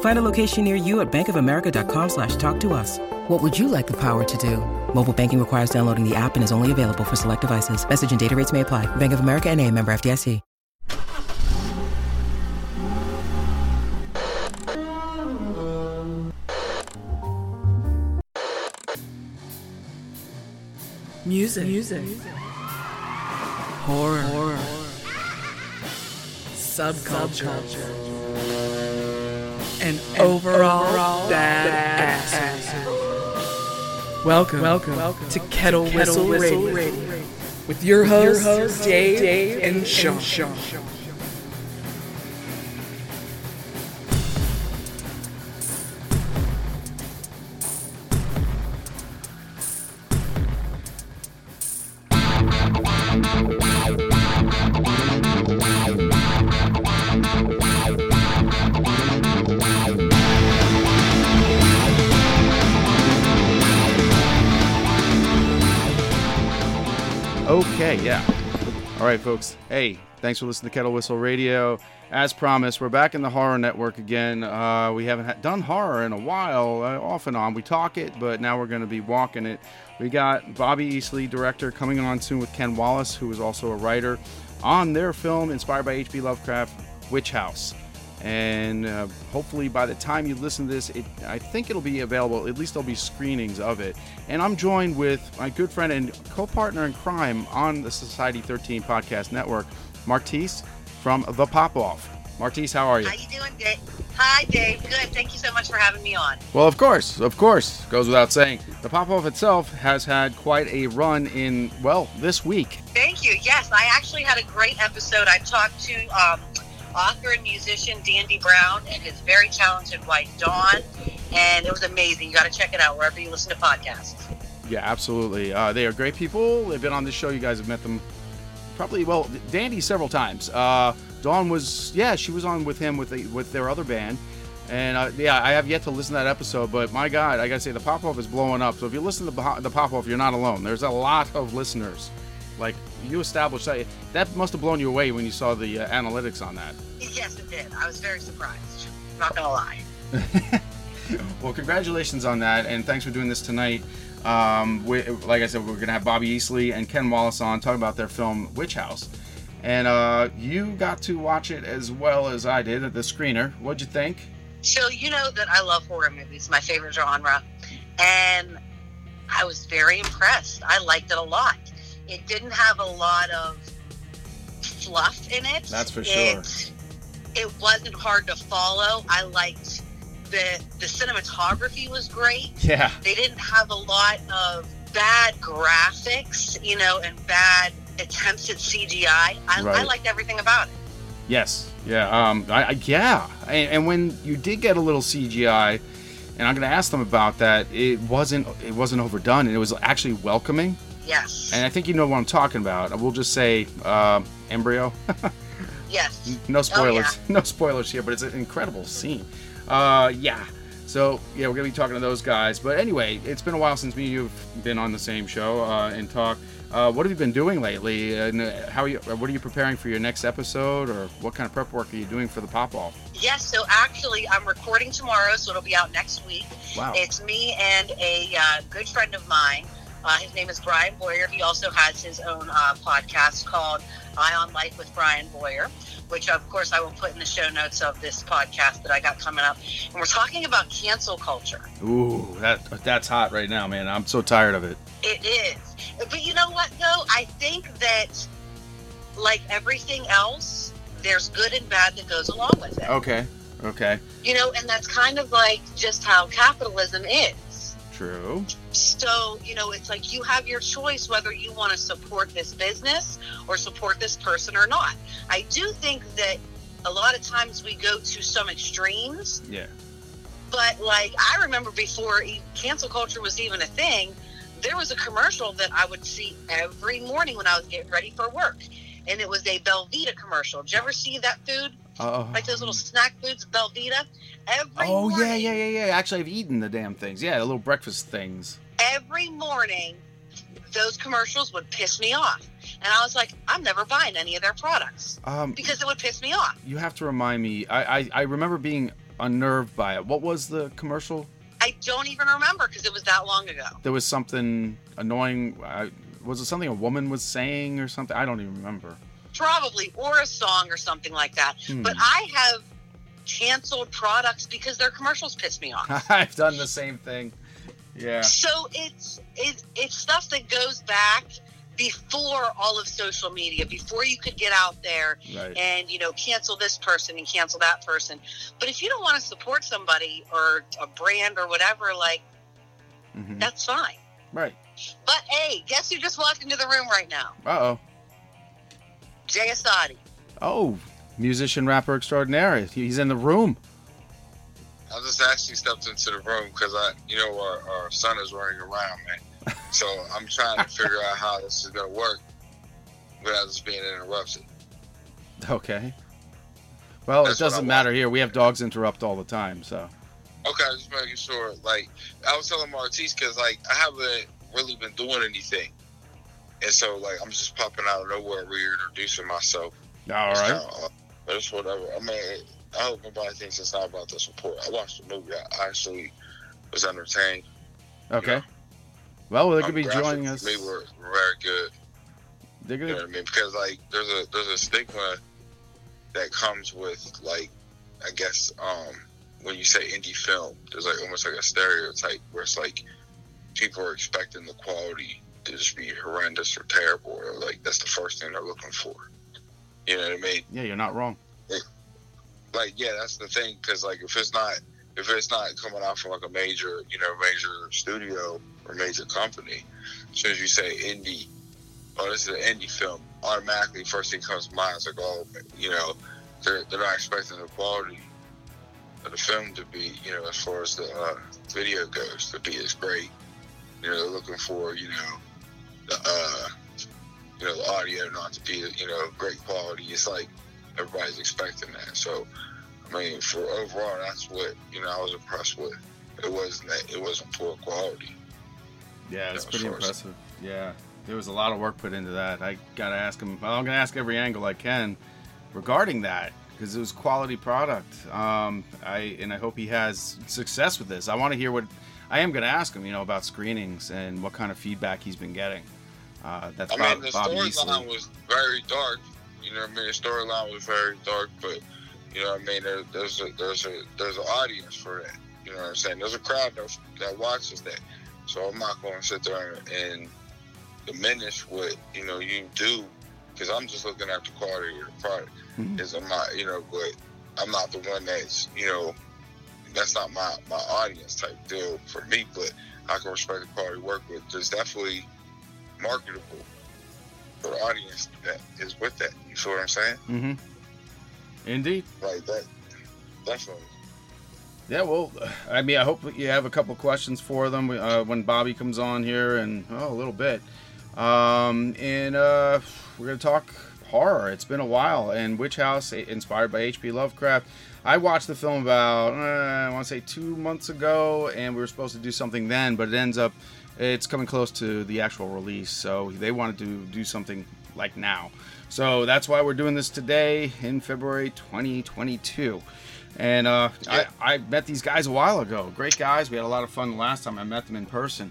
Find a location near you at bankofamerica.com slash talk to us. What would you like the power to do? Mobile banking requires downloading the app and is only available for select devices. Message and data rates may apply. Bank of America and a member FDIC. Music. Music. Horror. Horror. Subculture. And, overall, overall bad, Welcome, welcome, welcome to Kettle, to Kettle Whistle, Whistle Radio. Radio. With your hosts, your hosts Dave, Dave, and Sean. And Sean. Okay, yeah. All right, folks. Hey, thanks for listening to Kettle Whistle Radio. As promised, we're back in the horror network again. Uh, we haven't ha- done horror in a while, uh, off and on. We talk it, but now we're going to be walking it. We got Bobby Easley, director, coming on soon with Ken Wallace, who is also a writer, on their film inspired by H.P. Lovecraft, Witch House and uh, hopefully by the time you listen to this it, i think it'll be available at least there'll be screenings of it. And i'm joined with my good friend and co-partner in crime on the society 13 podcast network martise from the pop off. Martise how are you? How you doing dave hi dave good. Thank you so much for having me on. Well of course of course. Goes without saying. The pop off itself has had quite a run in well this week. Thank you. Yes i actually had a great episode. I talked to um, author and musician Dandy Brown and his very talented wife Dawn, and it was amazing. You got to check it out wherever you listen to podcasts. Yeah, absolutely. Uh, they are great people. They've been on this show. You guys have met them probably well, Dandy several times. Uh, Dawn was yeah, she was on with him with the, with their other band. And uh, yeah, I have yet to listen to that episode, but my God, I gotta say the pop off is blowing up. So if you listen to the pop off, you're not alone. There's a lot of listeners. Like you established that that must have blown you away when you saw the uh, analytics on that. Yes, it did. I was very surprised. not gonna lie. well, congratulations on that, and thanks for doing this tonight. Um, we, like I said, we're gonna have Bobby Easley and Ken Wallace on talking about their film Witch House, and uh, you got to watch it as well as I did at the screener. What'd you think? So you know that I love horror movies, my favorite genre, and I was very impressed. I liked it a lot. It didn't have a lot of fluff in it. That's for sure. It, it wasn't hard to follow. I liked the the cinematography was great. Yeah. They didn't have a lot of bad graphics, you know, and bad attempts at CGI. I, right. I liked everything about it. Yes. Yeah. Um. I, I yeah. And, and, when you did get a little CGI, and I'm going to ask them about that, it wasn't it wasn't overdone, and it was actually welcoming. Yes. And I think you know what I'm talking about. We'll just say uh, embryo. yes. No spoilers. Oh, yeah. No spoilers here, but it's an incredible scene. Uh, yeah. So yeah, we're gonna be talking to those guys. But anyway, it's been a while since me and you've been on the same show uh, and talk. Uh, what have you been doing lately? And uh, how are you? What are you preparing for your next episode, or what kind of prep work are you doing for the pop off? Yes, so actually, I'm recording tomorrow, so it'll be out next week. Wow. It's me and a uh, good friend of mine uh, his name is Brian Boyer. He also has his own uh, podcast called Eye on Life with Brian Boyer, which of course I will put in the show notes of this podcast that I got coming up. And we're talking about cancel culture. Ooh, that that's hot right now, man. I'm so tired of it. It is. But you know what, though? I think that, like everything else, there's good and bad that goes along with it. Okay. Okay. You know, and that's kind of like just how capitalism is. True. So, you know, it's like you have your choice whether you want to support this business or support this person or not. I do think that a lot of times we go to some extremes, Yeah. but like I remember before cancel culture was even a thing, there was a commercial that I would see every morning when I was getting ready for work. And it was a Belvita commercial. Did you ever see that food? Uh, Like those little snack foods, Belvita? Every oh yeah, yeah, yeah, yeah. Actually, I've eaten the damn things. Yeah, the little breakfast things. every morning those commercials would piss me off and i was like i'm never buying any of their products Um, because it would piss me off you have to remind me. I, I I remember being unnerved by it. What was the commercial? i don't even remember because it was that long ago There was something annoying. I, was it something a woman was saying or something? I don't even remember. probably or a song or something like that Hmm. but i have canceled products because their commercials piss me off I've done the same thing. Yeah. so it's it, it's stuff that goes back before all of social media before you could get out there Right. and you know cancel this person and cancel that person but if you don't want to support somebody or a brand or whatever like hmm that's fine Right. but hey guess who just walked into the room right now Uh oh. jay asadi Oh, musician rapper extraordinaire. He's in the room. I just actually stepped into the room because I, you know, our, our son is running around, man. So I'm trying to figure out how this is gonna work without just being interrupted. Okay. Well, That's it doesn't matter here. We have dogs interrupt all the time, so. Okay, just making sure. Like I was telling Martise, because like I haven't really been doing anything, and so like I'm just popping out of nowhere, reintroducing myself. All right. kinda, but it's whatever. I mean, I hope nobody thinks it's not about the support. I watched the movie. I actually was entertained. Okay. Well, they could Um, be joining us. Me were, very good. They're You know what I mean? Because like there's a there's a stigma that comes with like I guess um when you say indie film, there's like almost like a stereotype where it's like people are expecting the quality to just be horrendous or terrible or like that's the first thing they're looking for. You know what I mean? Yeah, you're not wrong. Like yeah, that's the thing because like if it's not if it's not coming out from like a major you know major studio or major company, as soon as you say indie, oh this is an indie film, automatically first thing comes to mind is like oh you know they're they're not expecting the quality of the film to be you know as far as the uh, video goes to be as great. You know they're looking for you know the uh you know the audio not to be you know great quality. It's like everybody's expecting that. So, I mean, for overall, that's what you know I was impressed with. It wasn't that it wasn't poor quality. Yeah, it's pretty impressive. Yeah, there was a lot of work put into that. I gotta ask him. I'm gonna ask every angle I can regarding that because it was quality product. Um, I and I hope he has success with this. I want to hear what I am gonna ask him. You know about screenings and what kind of feedback he's been getting. Uh, that's I Bob, mean, the storyline was very dark. You know what I mean? The storyline was very dark, but you know what I mean. There, there's a there's a there's an audience for that. You know what I'm saying? There's a crowd that, that watches that. So I'm not going to sit there and diminish what you know you do because I'm just looking at the quality of the product. Mhm. Is I'm not you know, but I'm not the one that's you know that's not my my audience type deal for me. But I can respect the quality work with. There's definitely marketable for the audience that is with that. You feel what I'm saying? Mm-hmm. Indeed. Like that, definitely. Yeah, well, I mean, I hope you have a couple questions for them uh, when Bobby comes on here, and oh, a little bit. Um, and uh, we're gonna talk horror. It's been a while, and Witch House, inspired by H.P. Lovecraft. I watched the film about uh, I want to say two months ago, and we were supposed to do something then, but it ends up it's coming close to the actual release, so they wanted to do something like now. So that's why we're doing this today in February 2022. And uh, Yeah. I, I met these guys a while ago. Great guys. We had a lot of fun the last time I met them in person.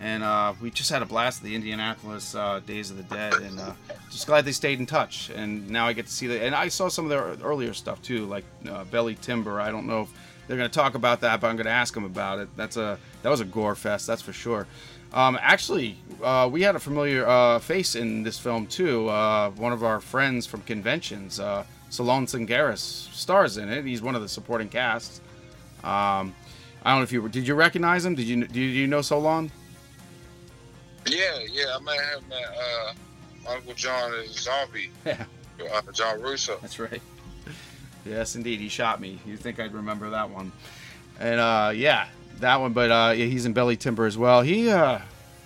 And uh, we just had a blast at the Indianapolis uh, Days of the Dead. And uh, just glad they stayed in touch. And now I get to see that. And I saw some of their earlier stuff too, like uh, Belly Timber. I don't know if they're going to talk about that, but I'm going to ask them about it. That's a that was a gore fest, that's for sure. Um, actually, uh, we had a familiar uh, face in this film too. Uh, one of our friends from conventions, uh, Solon Tsangaras, stars in it. He's one of the supporting casts. Um, I don't know if you did you recognize him? Did you did you know Solon? Yeah, yeah, I met him at uh, Uncle John is Zombie. Yeah, uh, John Russo. That's right. Yes, indeed, he shot me. You think I'd remember that one? And uh, yeah, that one. But uh, yeah, he's in Belly Timber as well. He uh,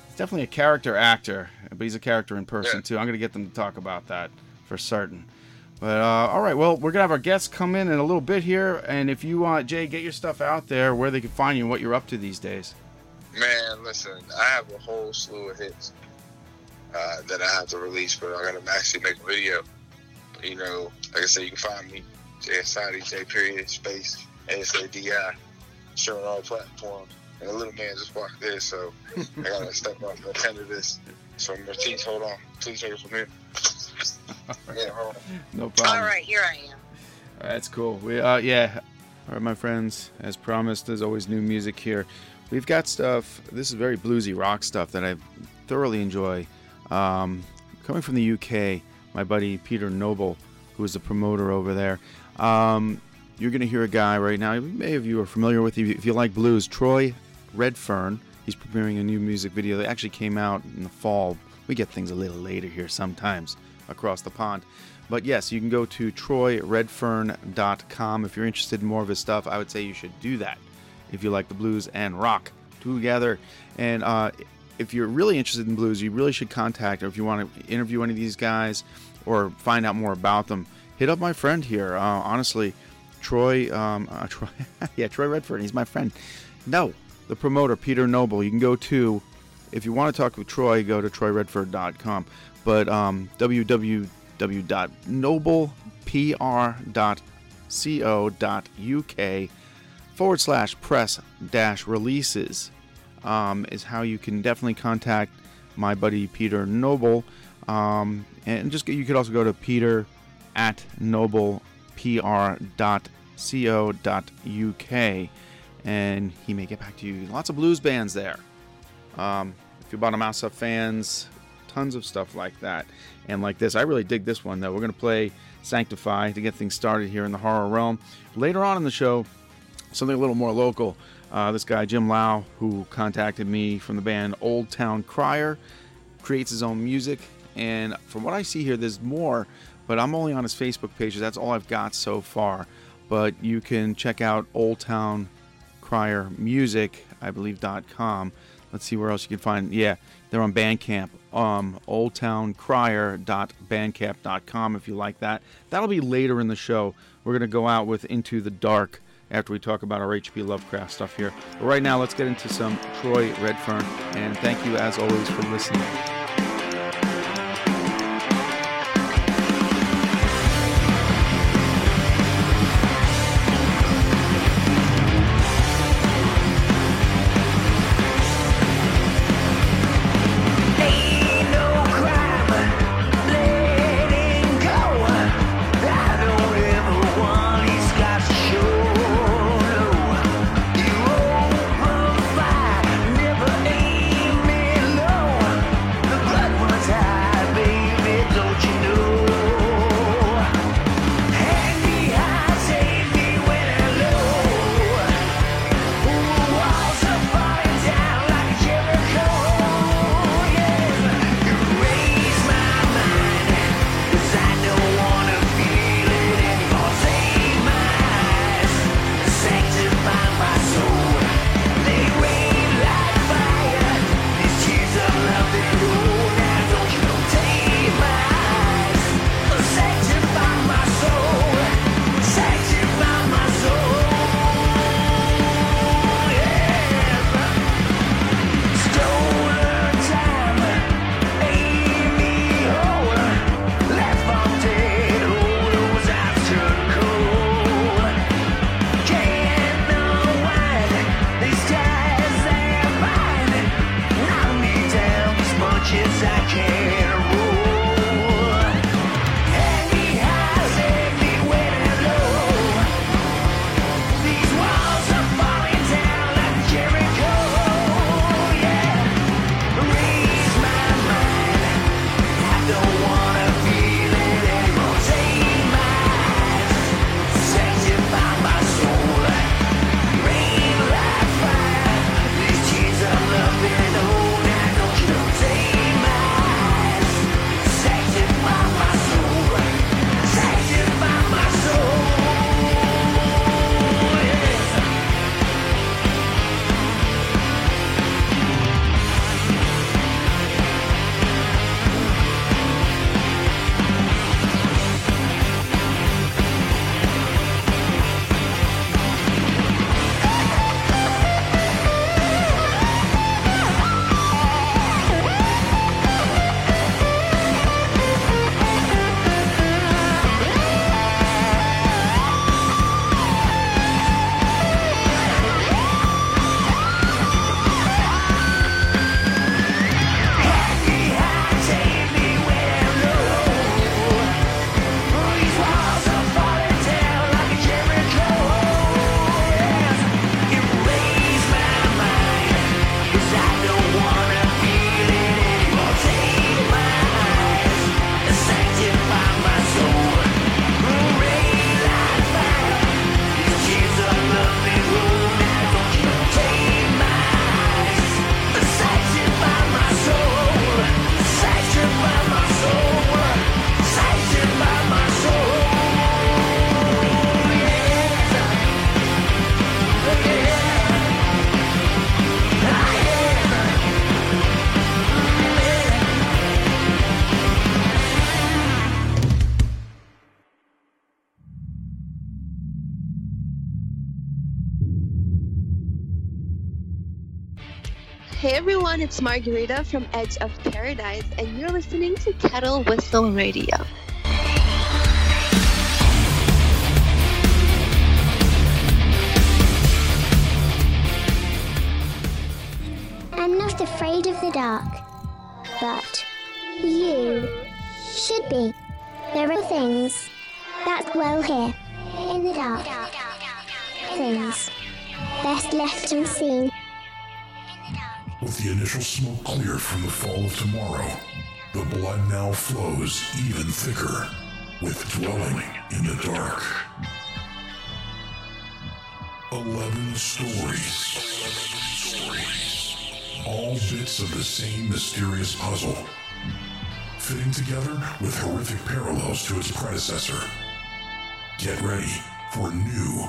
he's definitely a character actor, but he's a character in person Yeah. too. I'm gonna get them to talk about that for certain. But uh, all right, well, we're gonna have our guests come in in a little bit here, and if you want, Jay, get your stuff out there where they can find you and what you're up to these days. Man, listen, I have a whole slew of hits uh, that I have to release, but I gotta actually make a video. You know, like I said, you can find me JSID J period space ASADI, showing all platforms. And the little man just walked there, so I gotta step up and attend to this. So Martise, hold on, please take it from here. Yeah, hold on. No problem. All right, here I am. That's cool. We uh yeah. All right, my friends. As promised, there's always new music here. We've got stuff. This is very bluesy rock stuff that I thoroughly enjoy. Um, coming from the UK, my buddy Peter Noble, who is the promoter over there. Um, you're gonna hear a guy right now. Many of you are familiar with. If you like blues, Troy Redfern. He's premiering a new music video that actually came out in the fall. We get things a little later here sometimes across the pond. But yes, you can go to troyredfern.com if you're interested in more of his stuff. I would say you should do that if you like the blues and rock together. And uh, if you're really interested in blues, you really should contact, or if you want to interview any of these guys or find out more about them, hit up my friend here. Uh, honestly, Troy, um, uh, Troy, yeah, Troy Redford. he's my friend. No, the promoter, Peter Noble. You can go to, if you want to talk with Troy, go to troyredford.com. But um, www.noblepr.co.uk forward slash press dash releases um, is how you can definitely contact my buddy Peter Noble. Um, and just you could also go to Peter at noblepr.co.uk and he may get back to you. Lots of blues bands there. Um, if you're Mouse fans, tons of stuff like that. And like this, I really dig this one though. We're going to play Sanctify to get things started here in the horror realm. Later on in the show, something a little more local. Uh, this guy, Jim Lau, who contacted me from the band Old Town Crier, creates his own music. And from what I see here, there's more, but I'm only on his Facebook page. That's all I've got so far. But you can check out Old Town Crier Music, I believe, .com. Let's see where else you can find. Yeah, they're on Bandcamp. Um, oldtowncrier.bandcamp.com if you like that. That'll be later in the show. We're going to go out with Into the Dark after we talk about our H.P. Lovecraft stuff here. But right now, let's get into some Troy Redfern. And thank you, as always, for listening. Everyone, it's Margarita from Edge of Paradise, and you're listening to Kettle Whistle Radio. I'm not afraid of the dark, but you should be. There are things that dwell here in the dark. Things best left unseen. With the initial smoke cleared from the fall of tomorrow, the blood now flows even thicker with dwelling in the dark. Eleven stories. All bits of the same mysterious puzzle, fitting together with horrific parallels to its predecessor. Get ready for new,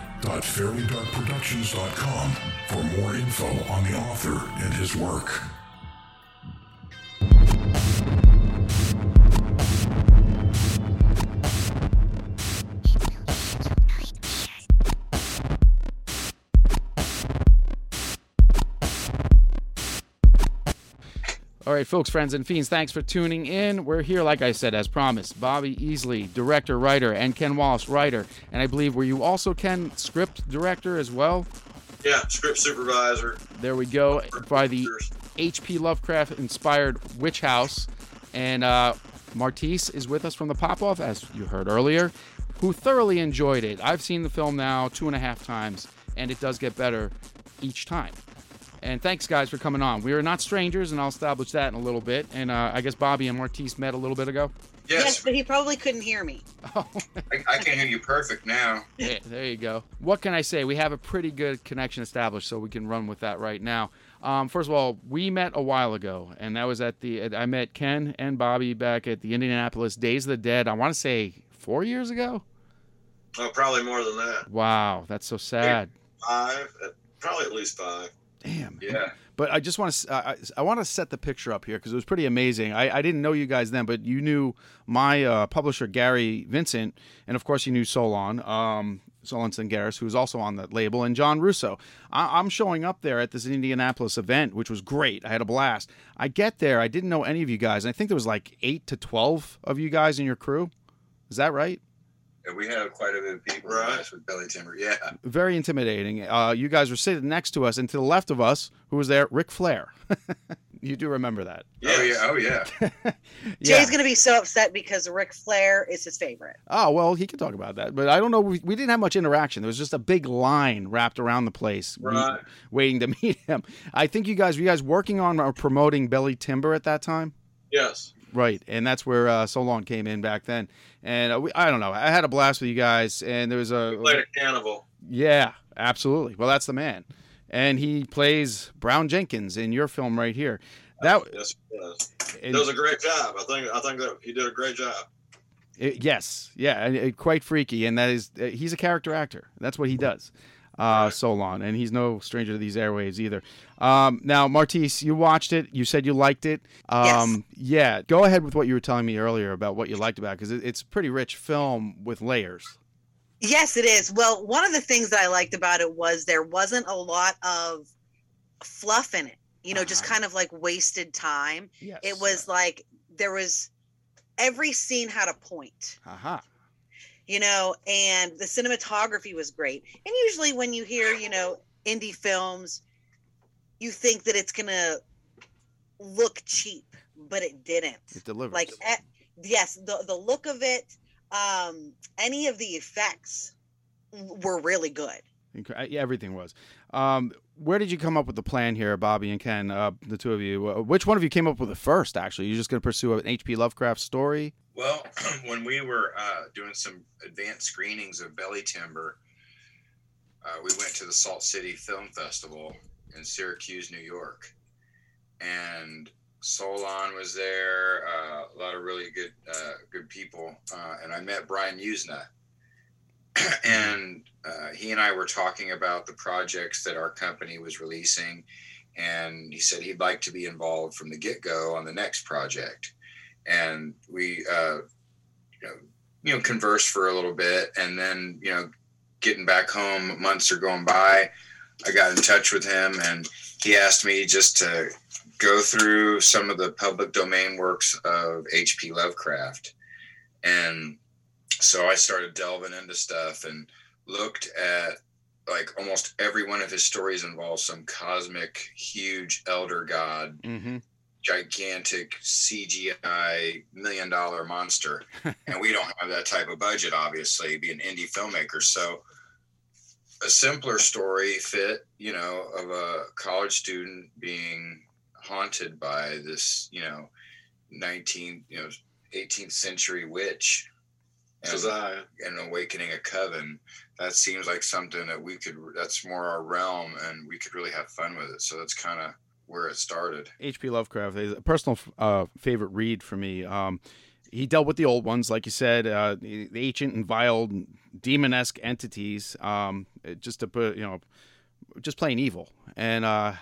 www.fairlydarkproductions.com for more info on the author and his work. Right, folks, friends, and fiends, thanks for tuning in. We're here, like I said, as promised. Bobby Easley, director, writer, and Ken Wallace, writer. And I believe were you also Ken, script director as well? Yeah, script supervisor. There we go. By the H.P. Lovecraft inspired Witch House. And uh, Martise is with us from the Pop Off, as you heard earlier, who thoroughly enjoyed it. I've seen the film now two and a half times, and it does get better each time. And thanks, guys, for coming on. We are not strangers, and I'll establish that in a little bit. And uh, I guess Bobby and Martise met a little bit ago. Yes. but he probably couldn't hear me. I, I can hear you perfect now. Yeah, there you go. What can I say? We have a pretty good connection established, so we can run with that right now. Um, first of all, we met a while ago, and that was at the. I met Ken and Bobby back at the Indianapolis Days of the Dead. I want to say four years ago. Oh, probably more than that. Wow, that's so sad. Five, uh, probably at least five. Damn. Yeah. But I just want to I, I want to set the picture up here because it was pretty amazing. I, I didn't know you guys then, but you knew my uh, publisher Gary Vincent, and of course you knew Solon, um, Solon Tsangaras, who was also on the label, and John Russo. I, I'm showing up there at this Indianapolis event, which was great. I had a blast. I get there, I didn't know any of you guys. I think there was like eight to twelve of you guys in your crew. Is that right? Yeah, we had quite a bit of people right. with Belly Timber. Yeah. Very intimidating. Uh, you guys were sitting next to us, and to the left of us, who was there? Ric Flair. you do remember that? Oh yeah. Oh yeah. Jay's going to be so upset because Ric Flair is his favorite. Oh well, he can talk about that, but I don't know. We, we didn't have much interaction. There was just a big line wrapped around the place, Right. we- waiting to meet him. I think you guys, were you guys working on or promoting Belly Timber at that time? Yes. Right, and that's where uh, Solon came in back then. And uh, we, I don't know, I had a blast with you guys, and there was a We played a cannibal. yeah, absolutely. Well, that's the man, and he plays Brown Jenkins in your film right here. That Yes, it was. and- It was a great job. I think. I think that he did a great job. It- yes, yeah, and it- quite freaky, and that is uh, he's a character actor. That's what he does. Uh, Solon, and he's no stranger to these airwaves either. Um, now, Martise, you watched it. You said you liked it. Um, Yeah, go ahead with what you were telling me earlier about what you liked about it, because it, it's a pretty rich film with layers. Yes, it is. Well, one of the things that I liked about it was there wasn't a lot of fluff in it. You know, just kind of like wasted time. Yes. It was like there was every scene had a point. Aha. you know, and the cinematography was great. And usually when you hear, you know, indie films, you think that it's going to look cheap, but it didn't. It delivers. Like eh, yes, the the look of it, um any of the effects were really good. Everything was. Um, where did you come up with the plan here, Bobby and Ken? Uh, the two of you. Uh, Which one of you came up with it first? Actually, you're just going to pursue an H.P. Lovecraft story. Well, when we were uh, doing some advanced screenings of Belly Timber, uh, we went to the Salt City Film Festival in Syracuse, New York, and Solon was there, uh, a lot of really good uh, good people, uh, and I met Brian Usna, and uh, he and I were talking about the projects that our company was releasing, and he said he'd like to be involved from the get go on the next project, and we, uh, you know, you know, conversed for a little bit, and then you know, getting back home, months are going by. I got in touch with him, and he asked me just to go through some of the public domain works of H.P. Lovecraft, and so I started delving into stuff and looked at like almost every one of his stories involves some cosmic, huge elder god, Mm-hmm. gigantic CGI million dollar monster. and we don't have that type of budget, obviously, being indie filmmakers. So a simpler story fit, you know, of a college student being haunted by this, you know, 19, you know, 18th century witch and, Keziah. and awakening a coven. That seems like something that we could, that's more our realm and we could really have fun with it. So that's kind of where it started. H.P. Lovecraft is a personal uh, favorite read for me. Um, he dealt with the old ones, like you said, uh, the, ancient and vile demon-esque entities, um, just to put, you know, just plain evil. And uh,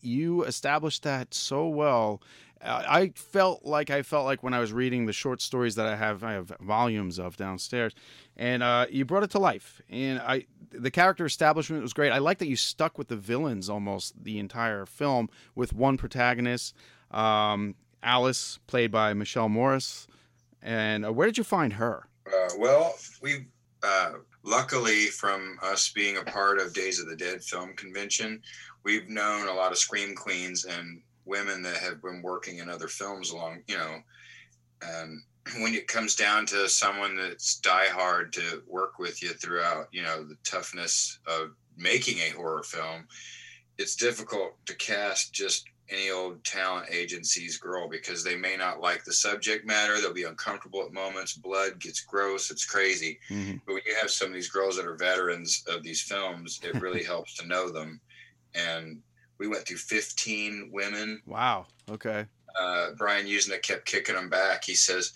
you established that so well. Uh, I felt like I felt like when I was reading the short stories that I have, I have volumes of downstairs, and uh, you brought it to life. And I, the character establishment was great. I like that you stuck with the villains almost the entire film with one protagonist, um, Alice, played by Michelle Morris. And uh, where did you find her? Uh, well, we uh, luckily from us being a part of Days of the Dead film convention, we've known a lot of scream queens and women that have been working in other films along, you know, and when it comes down to someone that's diehard to work with you throughout, you know, the toughness of making a horror film, it's difficult to cast just any old talent agency's girl because they may not like the subject matter. They'll be uncomfortable at moments. Blood gets gross. It's crazy. Mm-hmm. But when you have some of these girls that are veterans of these films, it really helps to know them. And we went through 15 women. Wow. Okay. Uh, Brian Usna kept kicking them back. He says,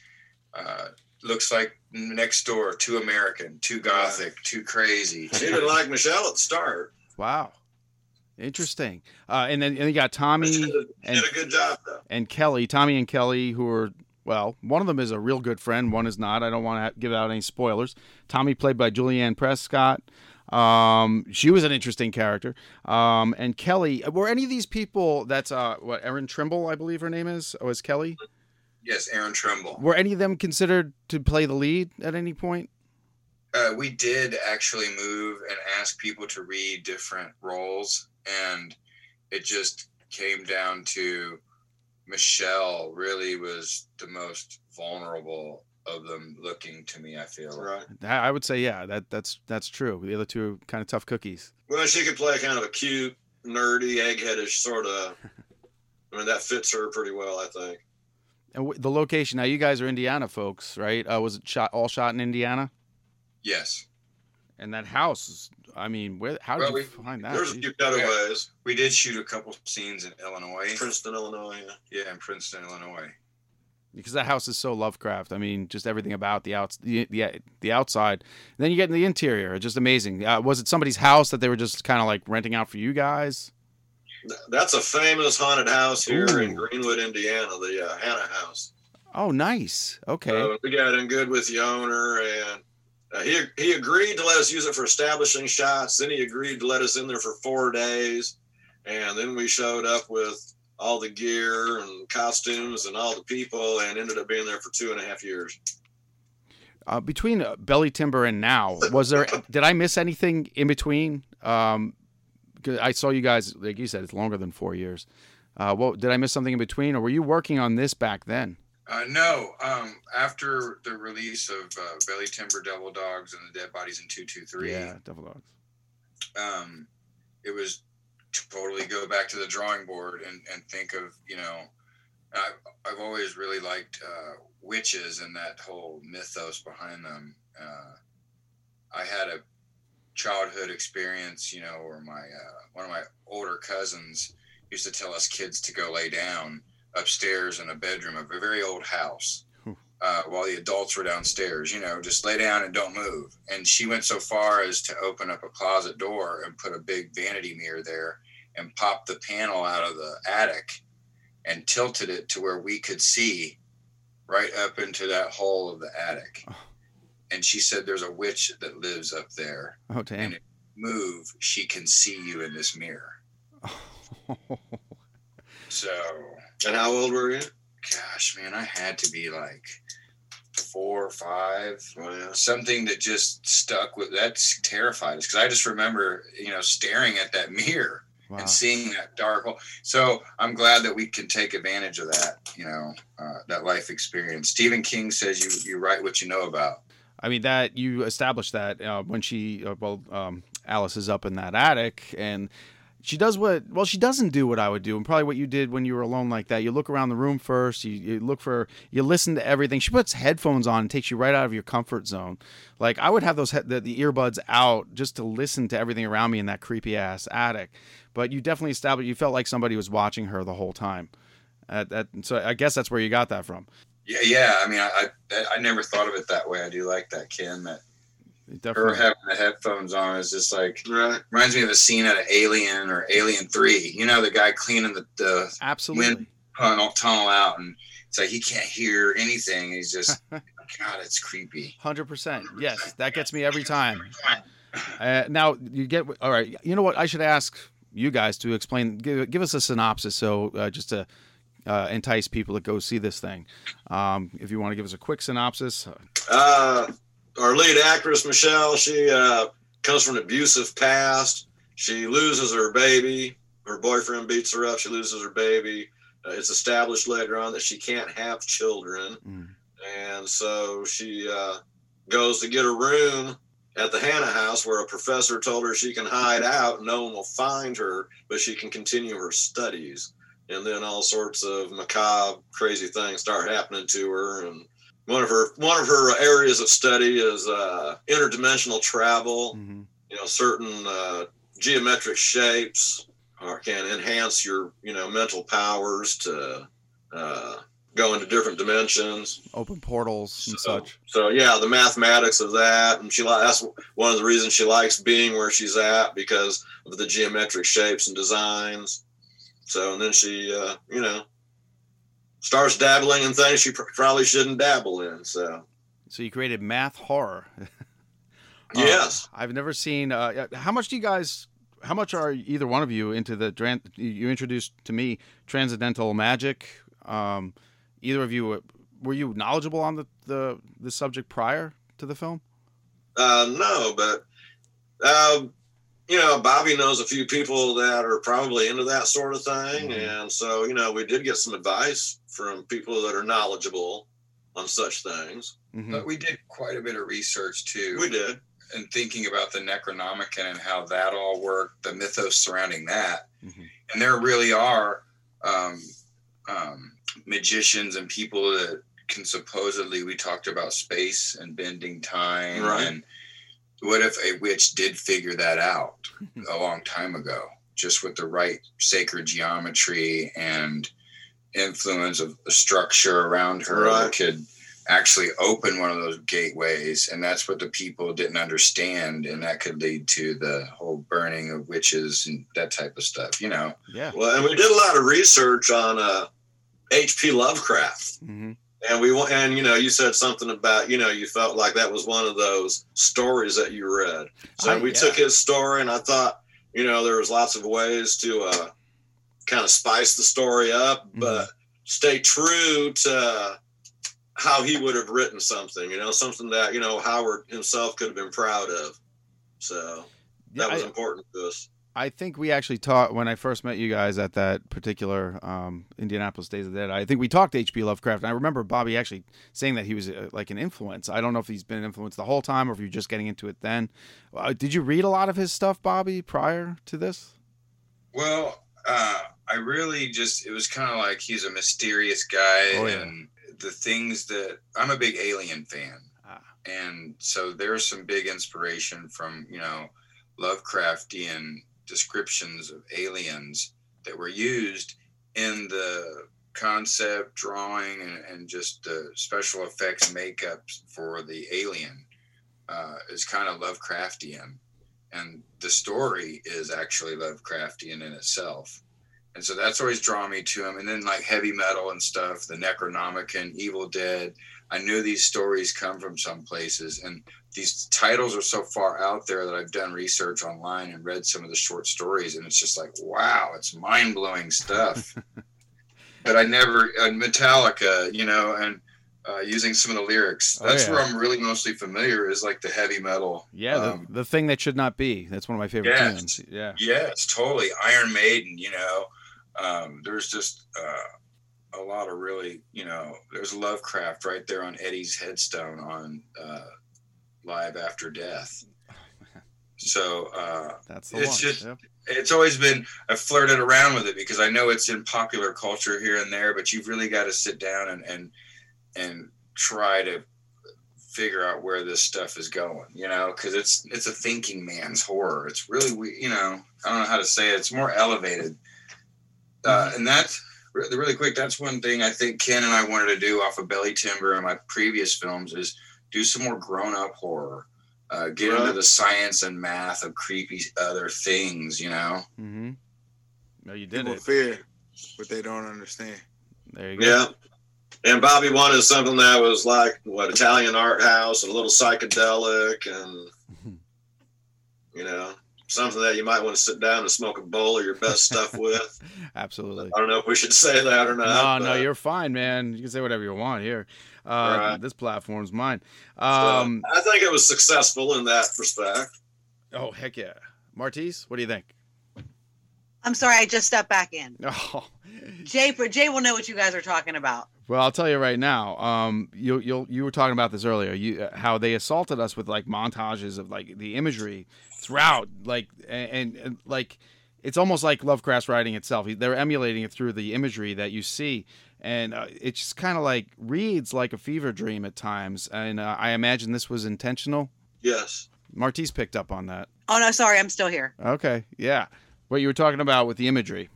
uh, looks like next door, too American, too gothic, too crazy. She didn't like Michelle at the start. Wow. Interesting. Uh, and then and you got Tommy She did, she and, did a good job though. and Kelly. Tommy and Kelly, who are well, one of them is a real good friend. One is not. I don't want to give out any spoilers. Tommy, played by Julianne Prescott. Um, she was an interesting character. Um, and Kelly, were any of these people? That's uh, what Erin Trimble, I believe her name is. Oh, is Kelly? Yes, Aaron Trimble. Were any of them considered to play the lead at any point? Uh, we did actually move and ask people to read different roles, and it just came down to Michelle really was the most vulnerable of them looking to me, I feel. Right. I I would say, yeah, that that's that's true. The other two are kind of tough cookies. Well, she could play kind of a cute, nerdy, eggheadish sort of. I mean, that fits her pretty well, I think. And w- the location. Now, you guys are Indiana folks, right? Uh, was it shot all shot in Indiana? Yes. And that house is. I mean, where? How did Well, you we- find that? There's a Jeez. few cutaways. We did shoot a couple scenes in Illinois. Princeton, Illinois. Yeah. Yeah, in Princeton, Illinois. because that house is so Lovecraft. I mean, just everything about the outs, the the, the outside. then you get in the interior, just amazing. Uh, was it somebody's house that they were just kind of like renting out for you guys? That's a famous haunted house here in Greenwood, Indiana, the uh, Hannah House. Oh, nice. Okay. Uh, we got in good with the owner, and uh, he he agreed to let us use it for establishing shots. Then he agreed to let us in there for four days, and then we showed up with all the gear and costumes and all the people, and ended up being there for two and a half years. Uh, between uh, Belly Timber and now, was there? did I miss anything in between? Um, I saw you guys, like you said, it's longer than four years. Uh, what did I miss something in between, or were you working on this back then? Uh, no, um, after the release of uh, Belly Timber, Devil Dogs, and the Dead Bodies in 223, Yeah, Devil Dogs. um, it was totally go back to the drawing board and, and think of, you know, I, I've always really liked uh, witches and that whole mythos behind them. Uh, I had a childhood experience, you know, where my uh, one of my older cousins used to tell us kids to go lay down upstairs in a bedroom of a very old house uh, while the adults were downstairs. You know, just lay down and don't move. And she went so far as to open up a closet door and put a big vanity mirror there and pop the panel out of the attic and tilted it to where we could see right up into that hole of the attic. And she said there's a witch that lives up there. Oh, damn. And if you move, she can see you in this mirror. So, And how old were you? gosh, man, I had to be like four or five. Oh yeah. Something that just stuck with that's terrified us because I just remember, you know, staring at that mirror Wow. and seeing that dark hole. So I'm glad that we can take advantage of that, you know, uh, that life experience. Stephen King says you you write what you know about. I mean that you established that uh, when she uh, well um, Alice is up in that attic and she does what well she doesn't do what I would do and probably what you did when you were alone like that. You look around the room first. You, you look for you listen to everything. She puts headphones on and takes you right out of your comfort zone. Like I would have those he- the, the earbuds out just to listen to everything around me in that creepy ass attic. But you definitely established you felt like somebody was watching her the whole time. So I guess that's where you got that from. Yeah, yeah. I mean, I, I I never thought of it that way. I do like that, Ken. That It her having the headphones on is just like Right. reminds me of a scene out of Alien or Alien Three. You know, the guy cleaning the, the Absolutely. wind tunnel, tunnel out, and it's like he can't hear anything. He's just God, it's creepy. Hundred percent. Yes, that gets me every time. Uh, now you get all right. You know what? I should ask you guys to explain. Give, give us a synopsis, so uh, just to uh, entice people to go see this thing. Um, if you want to give us a quick synopsis. Uh, our lead actress Michelle, she uh, comes from an abusive past. She loses her baby. Her boyfriend beats her up. She loses her baby. Uh, it's established later on that she can't have children, Mm. and so she uh, goes to get a room at the Hannah house where a professor told her she can hide out. No one will find her, but she can continue her studies. And then all sorts of macabre, crazy things start happening to her, and one of her one of her areas of study is uh, interdimensional travel. Mhm. You know, certain uh, geometric shapes are, can enhance your you know mental powers to uh, go into different dimensions. Open portals and So, such. so yeah, the mathematics of that, and she li- that's one of the reasons she likes being where she's at because of the geometric shapes and designs. So and then she, uh, you know, starts dabbling in things she probably shouldn't dabble in. So So you created math horror. Uh, yes, I've never seen. Uh, how much do you guys? How much are either one of you into the? You introduced to me transcendental magic. Um, either of you were you knowledgeable on the the, the subject prior to the film? uh, no, but um, you know, Bobby knows a few people that are probably into that sort of thing, Mhm. and so you know, we did get some advice from people that are knowledgeable on such things. Mhm. But we did quite a bit of research too. We did. and thinking about the Necronomicon and how that all worked, the mythos surrounding that. Mhm. And there really are um, um, magicians and people that can supposedly, we talked about space and bending time. Right. And what if a witch did figure that out a long time ago, just with the right sacred geometry and influence of the structure around her Right. could actually open one of those gateways and that's what the people didn't understand and that could lead to the whole burning of witches and that type of stuff you know Yeah. Well, and we did a lot of research on uh, H.P. Lovecraft, hmm and we and you know, you said something about you know you felt like that was one of those stories that you read. So I- we yeah. took his story, and I thought you know there was lots of ways to uh, kind of spice the story up, Mm-hmm. but stay true to how he would have written something. You know, something that you know Howard himself could have been proud of. So Yeah, that was I- important to us. I think we actually talked when I first met you guys at that particular um, Indianapolis Days of the Dead. I think we talked to H.P. Lovecraft, and I remember Bobby actually saying that he was uh, like an influence. I don't know if he's been influenced the whole time or if you're just getting into it then. Uh, did you read a lot of his stuff, Bobby, prior to this? well uh, i really just it was kind of like he's a mysterious guy Oh, yeah. and the things that i'm a big alien fan Ah. and so there's some big inspiration from you know lovecraftian descriptions of aliens that were used in the concept drawing and, and just the special effects makeup for the alien uh, is kind of Lovecraftian, and the story is actually Lovecraftian in itself. And so that's always drawn me to him. And then like heavy metal and stuff, the Necronomicon, Evil Dead. I knew these stories come from some places, and these titles are so far out there that I've done research online and read some of the short stories, and it's just like, wow, it's mind blowing stuff. but I never, and Metallica, you know, and uh, using some of the lyrics. Oh, That's yeah. where I'm really mostly familiar is like the heavy metal. Yeah, the, um, the thing that should not be. That's one of my favorite Yes. tunes. Yeah. Yes, totally. Iron Maiden, you know, um, there's just uh, a lot of really, you know, there's Lovecraft right there on Eddie's headstone on uh, Live After Death. So uh, That's it's one. just, Yep. it's always been, I flirted around with it because I know it's in popular culture here and there, but you've really got to sit down and, and, and try to figure out where this stuff is going, you know, because it's it's a thinking man's horror. It's really we, you know, I don't know how to say it. It's more elevated, uh, and that's re- really quick. That's one thing I think Ken and I wanted to do off of Belly Timber and my previous films is do some more grown up horror. Uh, get into the science and math of creepy other things, you know. Mm-hmm. No, you did People it. fear what they don't understand. There you go. Yeah. And Bobby wanted something that was like what Italian art house and a little psychedelic and you know something that you might want to sit down and smoke a bowl of your best stuff with. Absolutely. I don't know if we should say that or not. no, but- you're fine, man. You can say whatever you want here. Uh, Right. This platform's mine. so, Um, I think it was successful in that respect. oh, heck yeah. Martise, what do you think? I'm sorry, I just stepped back in. Oh, Jay, Jay will know what you guys are talking about. well, I'll tell you right now. Um, you you you were talking about this earlier. You uh, how they assaulted us with like montages of like the imagery throughout, like and, and, and like it's almost like Lovecraft's writing itself. They're emulating it through the imagery that you see, and uh, it just kind of like reads like a fever dream at times. And uh, I imagine this was intentional. Yes. Martise picked up on that. Oh no, sorry, I'm still here. Okay, yeah. What you were talking about with the imagery.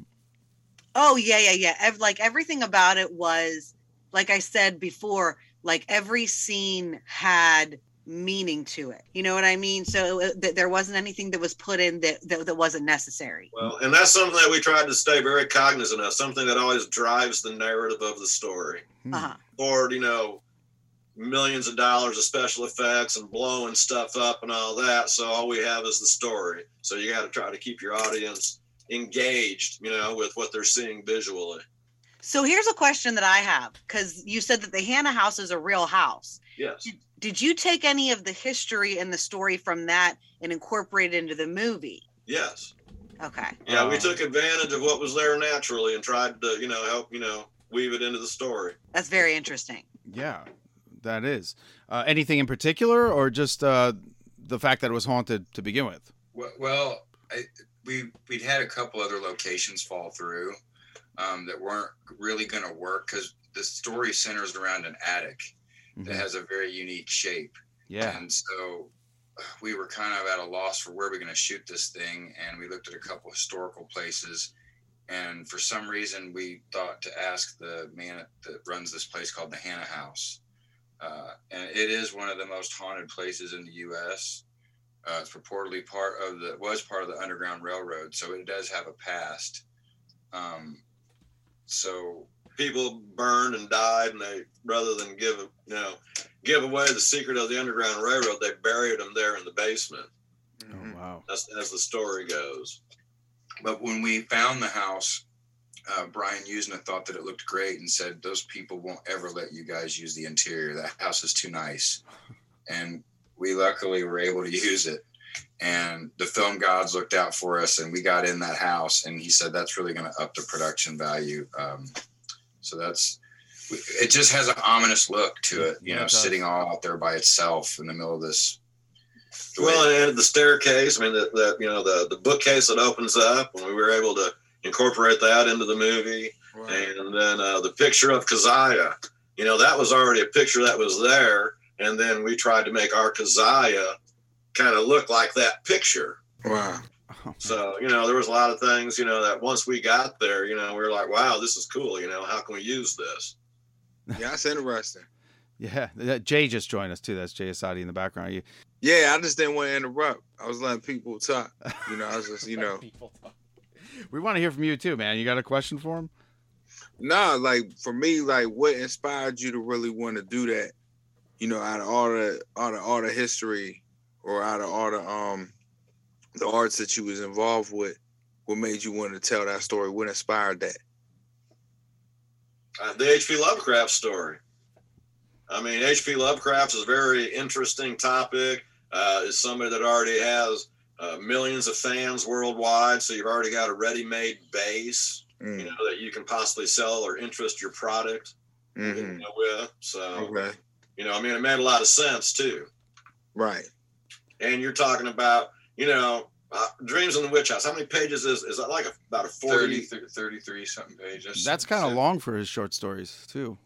Oh yeah, yeah, yeah. Ev- like everything about it was, like I said before, like every scene had meaning to it. You know what I mean? So uh, th- there wasn't anything that was put in that, that that wasn't necessary. Well, and that's something that we tried to stay very cognizant of. Something that always drives the narrative of the story. Uh-huh. Or you know, millions of dollars of special effects and blowing stuff up and all that. So all we have is the story. So you got to try to keep your audience engaged, you know, with what they're seeing visually. So here's a question that I have because you said that the Hannah house is a real house. Yes. Did, did you take any of the history and the story from that and incorporate it into the movie? Yes. Okay. Yeah, we Uh, took advantage of what was there naturally and tried to, you know, help, you know, weave it into the story. That's very interesting. Yeah, that is. Uh, anything in particular, or just uh, the fact that it was haunted to begin with? Well, well I, we we'd had a couple other locations fall through um, that weren't really going to work because the story centers around an attic that has a very unique shape. Yeah. And so uh, we were kind of at a loss for where we're going to shoot this thing, and we looked at a couple historical places. And for some reason, we thought to ask the man that runs this place called the Hannah House. Uh, and it is one of the most haunted places in the U.S. Uh, it's purportedly part of the was part of the Underground Railroad, so it does have a past. Um, so People burned and died, and they rather than give, you know, give away the secret of the Underground Railroad, they buried them there in the basement. Oh wow. That's as the story goes. But when we found the house, uh, Brian Usna thought that it looked great and said, Those people won't ever let you guys use the interior. That house is too nice. And we luckily were able to use it. And the film gods looked out for us, and we got in that house. And he said, That's really going to up the production value. Um, so that's it, just has an ominous look to it, you know, it sitting all out there by itself in the middle of this. the way- Well, and the staircase. I mean, the, the you know the the bookcase that opens up, and we were able to incorporate that into the movie. And then uh, the picture of Keziah. You know, that was already a picture that was there, and then we tried to make our Keziah kind of look like that picture. Wow. So, you know, there was a lot of things, you know, that once we got there, you know, we were like, wow, this is cool. You know, how can we use this? Yeah, that's interesting. Yeah, Jay just joined us too. That's Jay Asadi in the background. You, Yeah, I just didn't want to interrupt. I was letting people talk. You know, I was just, you know. we want to hear from you too, man. You got a question for him? Nah, like for me, like what inspired you to really want to do that? You know, out of all the out of all the history or out of all the um the arts that you was involved with, what made you want to tell that story? What inspired that? Uh, the H.P. Lovecraft story. I mean, H.P. Lovecraft is a very interesting topic. Uh, is somebody that already has uh, millions of fans worldwide, so you've already got a ready-made base, Mm. you know, that you can possibly sell or interest your product you Mhm. know, with. So, Okay. you know, I mean, it made a lot of sense too. Right. And you're talking about, you know, uh, Dreams in the Witch House. How many pages is is that? Like a, about a 40? 30, 33 something pages. That's kind of long for his short stories too.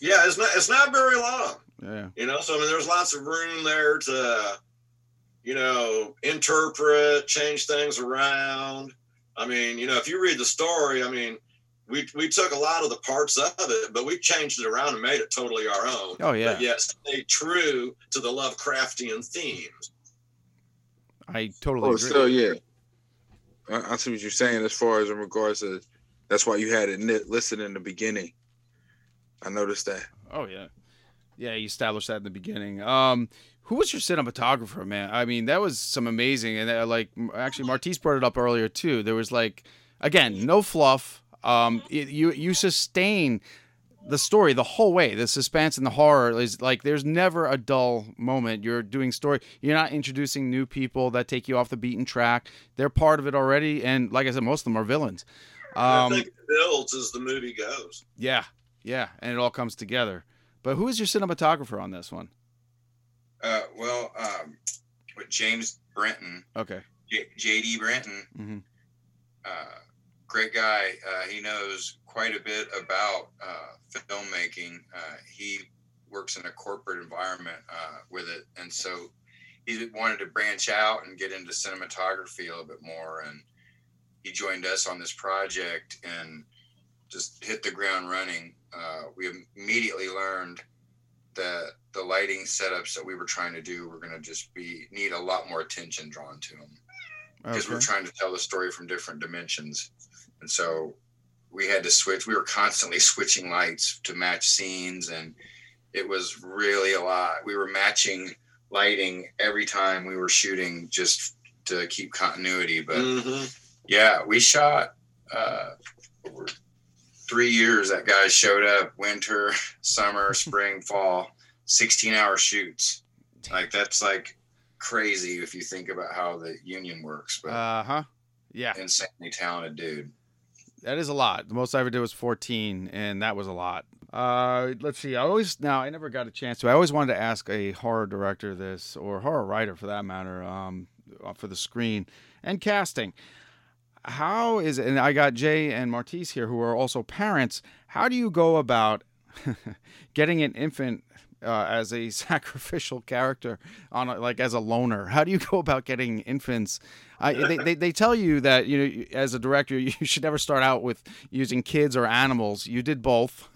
Yeah, it's not it's not very long. Yeah. You know, so I mean, there's lots of room there to, you know, interpret, change things around. I mean, you know, if you read the story, I mean, we we took a lot of the parts of it, but we changed it around and made it totally our own. Oh, yeah. But yet stay true to the Lovecraftian themes. I totally Oh, agree. still, yeah. I, I see what you're saying as far as in regards to that's why you had it listed in the beginning. I noticed that. Oh yeah, yeah. You established that in the beginning. Um, who was your cinematographer, man? I mean, that was some amazing. And uh, like, actually, Martise brought it up earlier too. There was like, again, no fluff. Um, it, you you sustain the story the whole way. The suspense and the horror is like there's never a dull moment. You're doing story. You're not introducing new people that take you off the beaten track. They're part of it already. And like I said, most of them are villains. I Um, think it builds as the movie goes. yeah, yeah, and it all comes together. But who is your cinematographer on this one? Uh, well, um, with James Brenton, Okay. J- JD Brenton, hmm uh, great guy. Uh, he knows quite a bit about uh, filmmaking. Uh, he works in a corporate environment uh, with it, and so he wanted to branch out and get into cinematography a little bit more. And he joined us on this project and just hit the ground running. Uh, we immediately learned that the lighting setups that we were trying to do were going to just be need a lot more attention drawn to them because we we're trying to tell the story from different dimensions. And so we had to switch. We were constantly switching lights to match scenes, and it was really a lot. We were matching lighting every time we were shooting just to keep continuity. But Mhm. yeah, we shot uh, over three years. That guy showed up winter, summer, spring, fall, 16 hour shoots. Like that's like crazy if you think about how the union works. But Uh huh. Yeah, insanely talented dude. That is a lot. The most I ever did was 14, and that was a lot. Uh, let's see. I always now I never got a chance to. I always wanted to ask a horror director this, or horror writer for that matter, um, for the screen and casting. How is and I got Jay and Martise here who are also parents. How do you go about getting an infant uh, as a sacrificial character on a, like as a loner? How do you go about getting infants? I, they, they they tell you that you know as a director you should never start out with using kids or animals. You did both,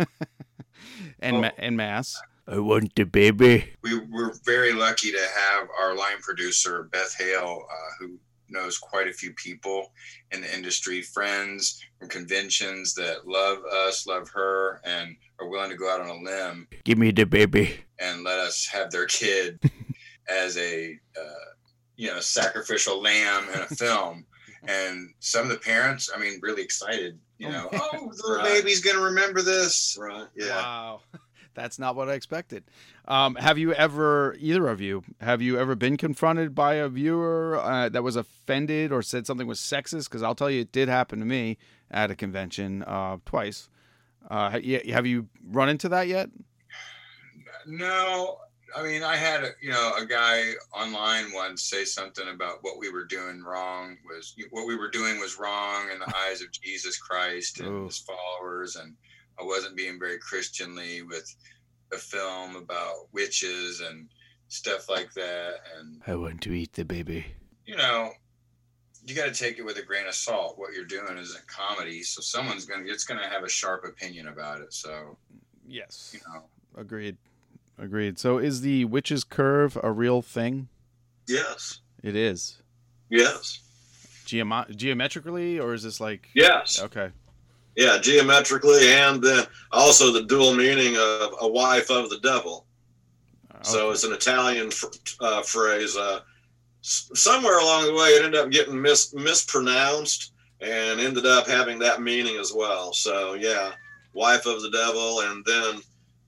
and ma- en mass. I want the baby. We were very lucky to have our line producer Beth Hale, uh, who knows quite a few people in the industry, friends from conventions that love us, love her, and are willing to go out on a limb Give me the baby. and let us have their kid as a uh, you know sacrificial lamb in a film. And some of the parents, I mean, really excited. You know, oh, the Right. baby's gonna remember this. Right. Yeah. Wow. That's not what I expected. Um, have you ever, either of you, have you ever been confronted by a viewer uh, that was offended or said something was sexist? Because I'll tell you, it did happen to me at a convention uh, twice. Uh, have you run into that yet? No, I mean, I had a, you know a guy online once say something about what we were doing wrong was what we were doing was wrong in the eyes of Jesus Christ and Ooh. his followers, and I wasn't being very Christianly with a film about witches and stuff like that, and I want to eat the baby. you know, you got to take it with a grain of salt. What you're doing is a comedy, so someone's gonna it's gonna have a sharp opinion about it. So yes, you know, Agreed. Agreed. So is the witch's curve a real thing? Yes. It is. Yes. Geomo- geometrically, or is this like? Yes. Okay. Yeah, geometrically, and then also the dual meaning of a wife of the devil. So it's an Italian fr- uh, phrase. Uh, s- somewhere along the way, it ended up getting mis- mispronounced and ended up having that meaning as well. So yeah, wife of the devil, and then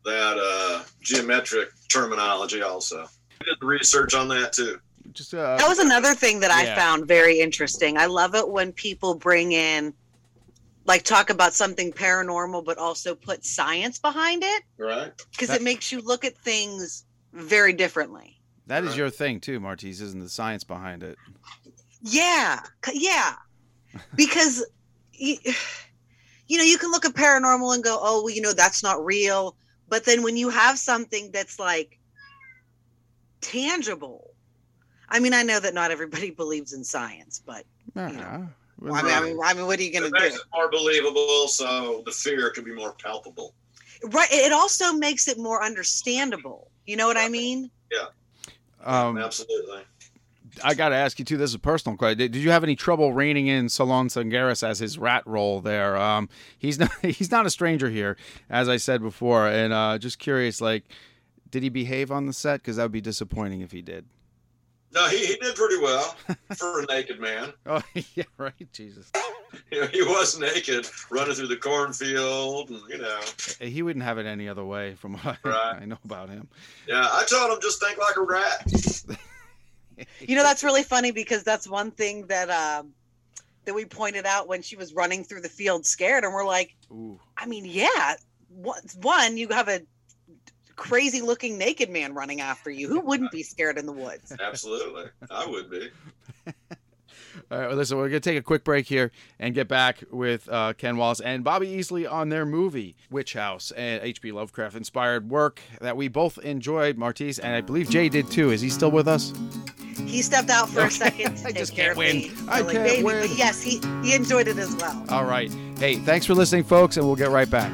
that uh, geometric terminology also. I did the research on that too. Just uh, That was another thing that I found very interesting. I love it when people bring in, like, talk about something paranormal, but also put science behind it Right. because it makes you look at things very differently. That is your thing too, Martise, isn't the science behind it? Yeah, c- yeah, because you, you know you can look at paranormal and go, oh, well, you know that's not real. But then when you have something that's like tangible, I mean, I know that not everybody believes in science, but Nah. Uh-huh. I mean, I mean, I mean, what are you going to do? it more believable, so the fear could be more palpable. Right. It also makes it more understandable. You know what I mean? Yeah. Um, Absolutely. I got to ask you too. This is a personal question. Did did you have any trouble reining in Solon Tsangaras as his rat role there? Um, he's not he's not a stranger here, as I said before, and uh, just curious, like, did he behave on the set? Because that would be disappointing if he did. No, he, he did pretty well for a naked man. Oh yeah, right. Jesus, You know, he was naked, running through the cornfield, and you know. he wouldn't have it any other way, from what I, Right. I know about him. Yeah, I told him just think like a rat. You know, that's really funny because that's one thing that um that we pointed out when she was running through the field scared, and we're like, Ooh. I mean, yeah, one, one you have a crazy looking naked man running after you. Who wouldn't be scared in the woods? Absolutely, I would be. All right, well, listen, we're going to take a quick break here and get back with uh, Ken Wallace and Bobby Easley on their movie, Witch House, and H.P. Lovecraft inspired work that we both enjoyed, Martise, and I believe Jay did too. Is he still with us? He stepped out for a second to I take just care can't of win. me. I silly can't baby, win. But yes, he he enjoyed it as well. All right. Hey, thanks for listening, folks, and we'll get right back.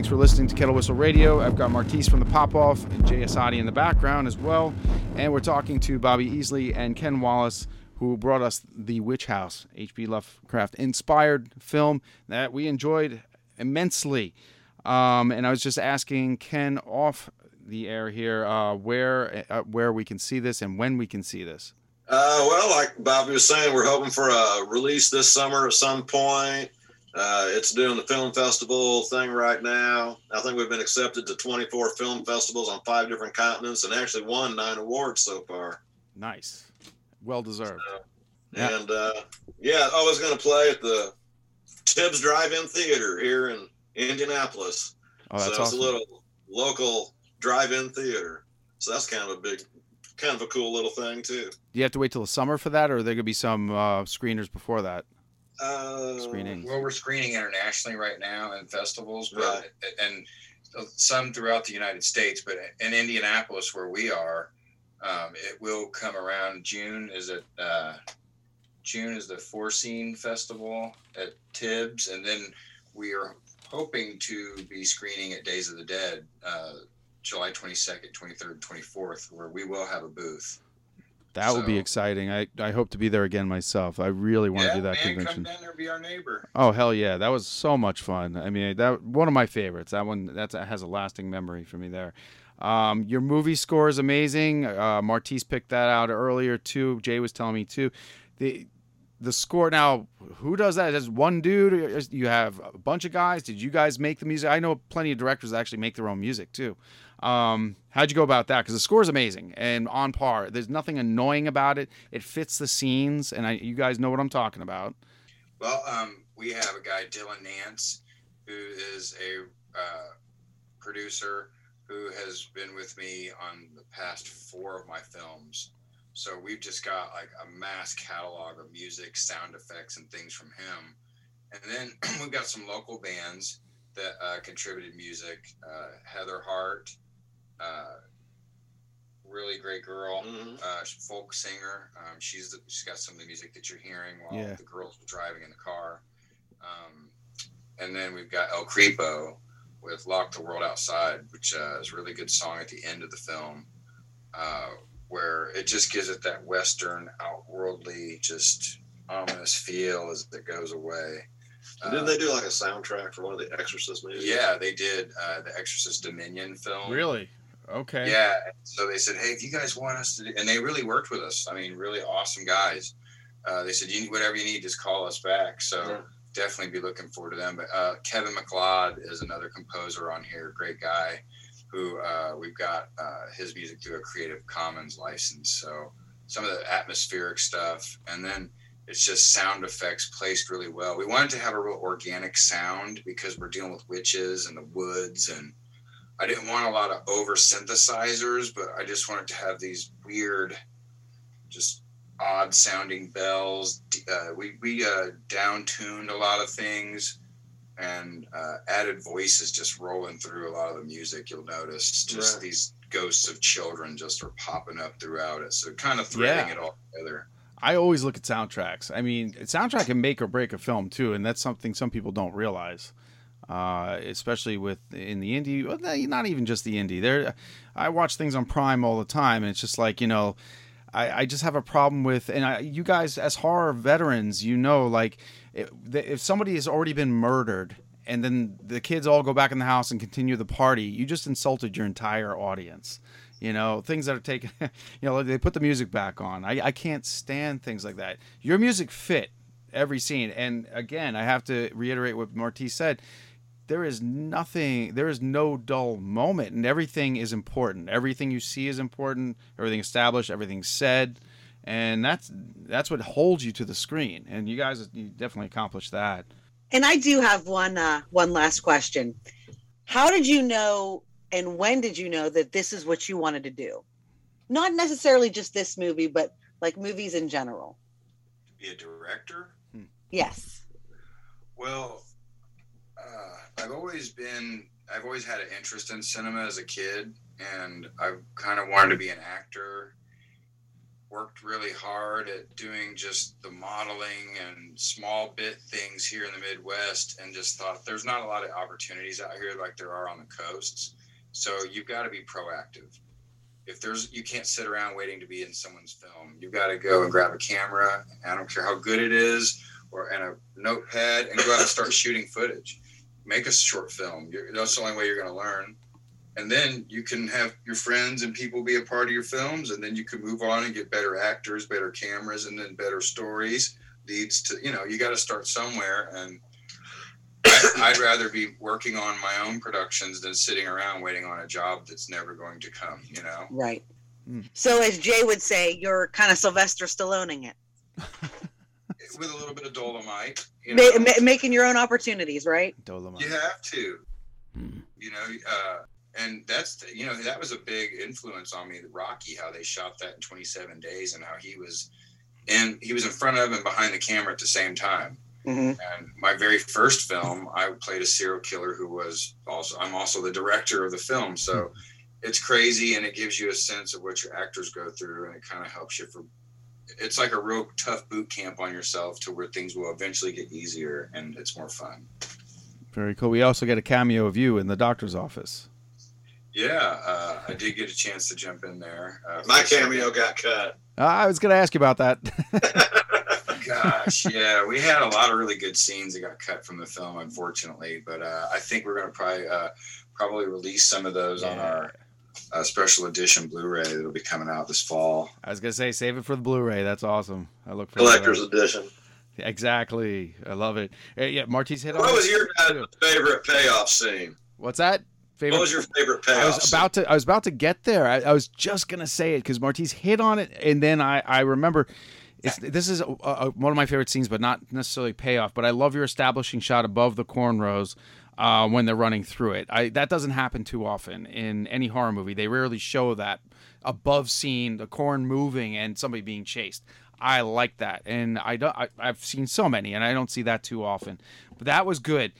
Thanks for listening to Kettle Whistle Radio. I've got Martise from the Pop Off and Jay in the background as well. And we're talking to Bobby Easley and Ken Wallace, who brought us The Witch House, H.P. Lovecraft inspired film that we enjoyed immensely. Um, and I was just asking Ken off the air here uh, where uh, where we can see this and when we can see this. Uh, well, like Bobby was saying, we're hoping for a release this summer at some point. Uh, it's doing the film festival thing right now. I think we've been accepted to 24 film festivals on five different continents and actually won nine awards so far. Nice. Well deserved. Yeah. And uh, yeah, I was going to play at the Tibbs Drive-In Theater here in Indianapolis. Oh, that's so it's awesome. a little local drive-in theater. So that's kind of a big, kind of a cool little thing too. Do you have to wait till the summer for that, or are there gonna be some uh, screeners before that? Uh, Screenings. Well, we're screening internationally right now in festivals, but Right. and some throughout the United States. But in Indianapolis, where we are, um, it will come around June. Is it uh, June? Is the Four Scene Festival at Tibbs, and then we are hoping to be screening at Days of the Dead, uh, July twenty second, twenty third, twenty fourth, where we will have a booth. That would be exciting. I, I hope to be there again myself. I really want to do that man, convention. come down there, be our neighbor. Oh hell yeah, that was so much fun. I mean, that one of my favorites. That one that's, that has a lasting memory for me there. Um, your movie score is amazing. Uh, Martise picked that out earlier too. Jay was telling me too. The the score now, who does that? Is one dude? You have a bunch of guys. Did you guys make the music? I know plenty of directors actually make their own music too. Um, how'd you go about that? Because the score is amazing and on par. There's nothing annoying about it. It fits the scenes, and I, you guys know what I'm talking about. Well, um, we have a guy, Dylan Nance, who is a uh, producer who has been with me on the past four of my films. So we've just got like a mass catalog of music, sound effects, and things from him. And then we've got some local bands that uh, contributed music. Uh, Heather Hart, uh, really great girl, uh, folk singer. Um, she's the, she's got some of the music that you're hearing while Yeah. the girls were driving in the car. Um, and then we've got El Creepo with "Lock the World Outside," which uh, is a really good song at the end of the film, uh, where it just gives it that western, outworldly, just ominous feel as it goes away. Didn't they do like a soundtrack for one of the Exorcist movies? Yeah, they did uh, the Exorcist Dominion film. Really? Okay. Yeah. So they said, hey, if you guys want us to, do, and they really worked with us. I mean, really awesome guys. Uh, they said, you need whatever you need, just call us back. So definitely be looking forward to them. But uh, Kevin MacLeod is another composer on here, great guy, who uh, we've got uh, his music through a Creative Commons license. So some of the atmospheric stuff, and then it's just sound effects placed really well. We wanted to have a real organic sound because we're dealing with witches and the woods and I didn't want a lot of over synthesizers, but I just wanted to have these weird, just odd sounding bells. Uh, we we uh, down tuned a lot of things and uh, added voices just rolling through a lot of the music. You'll notice just Right. these ghosts of children just are popping up throughout it. So kind of threading Yeah. it all together. I always look at soundtracks. I mean, a soundtrack can make or break a film too, and that's something some people don't realize. Uh, especially with in the indie, not even just the indie. There, I watch things on Prime all the time, and it's just like you know, I, I just have a problem with, and I, you guys as horror veterans, you know, like if, if somebody has already been murdered, and then the kids all go back in the house and continue the party, you just insulted your entire audience. You know, things that are taken, you know, they put the music back on. I, I can't stand things like that. Your music fit every scene. And again, I have to reiterate what Marty said. There is nothing, there is no dull moment, and everything is important. Everything you see is important, everything established, everything said. And that's that's what holds you to the screen. And you guys you definitely accomplished that. And I do have one uh, one last question. How did you know and when did you know that this is what you wanted to do? Not necessarily just this movie, but like movies in general. To be a director. Yes. Well, I've always been, I've always had an interest in cinema as a kid, and I kind of wanted to be an actor. worked really hard at doing just the modeling and small bit things here in the Midwest and just thought there's not a lot of opportunities out here like there are on the coasts. So you've got to be proactive. If there's you can't sit around waiting to be in someone's film. You've got to go and grab a camera. I don't care how good it is or and a notepad and go out and start shooting footage. Make a short film. You're, that's the only way you're going to learn. And then you can have your friends and people be a part of your films and then you can move on and get better actors better cameras and then better stories. Leads to you know you got to start somewhere and I, i'd rather be working on my own productions than sitting around waiting on a job that's never going to come you know? Right. Hmm. So as Jay would say, you're kind of Sylvester Stalloneing it, with a little bit of Dolemite you know ma- making your own opportunities, right? Dolemite. you have to you know uh and that's the, you know that was a big influence on me rocky how they shot that in 27 days and how he was and he was in front of and behind the camera at the same time Mhm. and my very first film i played a serial killer who was also i'm also the director of the film so it's crazy and it gives you a sense of what your actors go through and it kind of helps you for it's like a real tough boot camp on yourself to where things will eventually get easier and it's more fun Very cool. We also get a cameo of you in the doctor's office. Yeah, uh, I did get a chance to jump in there. Uh, My for second. cameo got cut. Uh, I was going to ask you about that. Gosh, yeah, we had a lot of really good scenes that got cut from the film, unfortunately. But uh, I think we're going to probably uh, probably release some of those on our uh, special edition Blu-ray that'll be coming out this fall. I was going to say, save it for the Blu-ray. That's awesome. I look forward Collector's to that. edition. Exactly. I love it. Yeah, Marty's hit on What it, was your favorite payoff scene? What's that? Favorite? What was your favorite payoff? I payoff? was about to. I was about to get there. I, I was just gonna say it because Marty's hit on it, and then I, I remember. It's, this is a, a, one of my favorite scenes, but not necessarily payoff. But I love your establishing shot above the cornrows uh, when they're running through it. I, that doesn't happen too often in any horror movie. They rarely show that above scene, the corn moving and somebody being chased. I like that, and I don't. I, I've seen so many, and I don't see that too often. But that was good.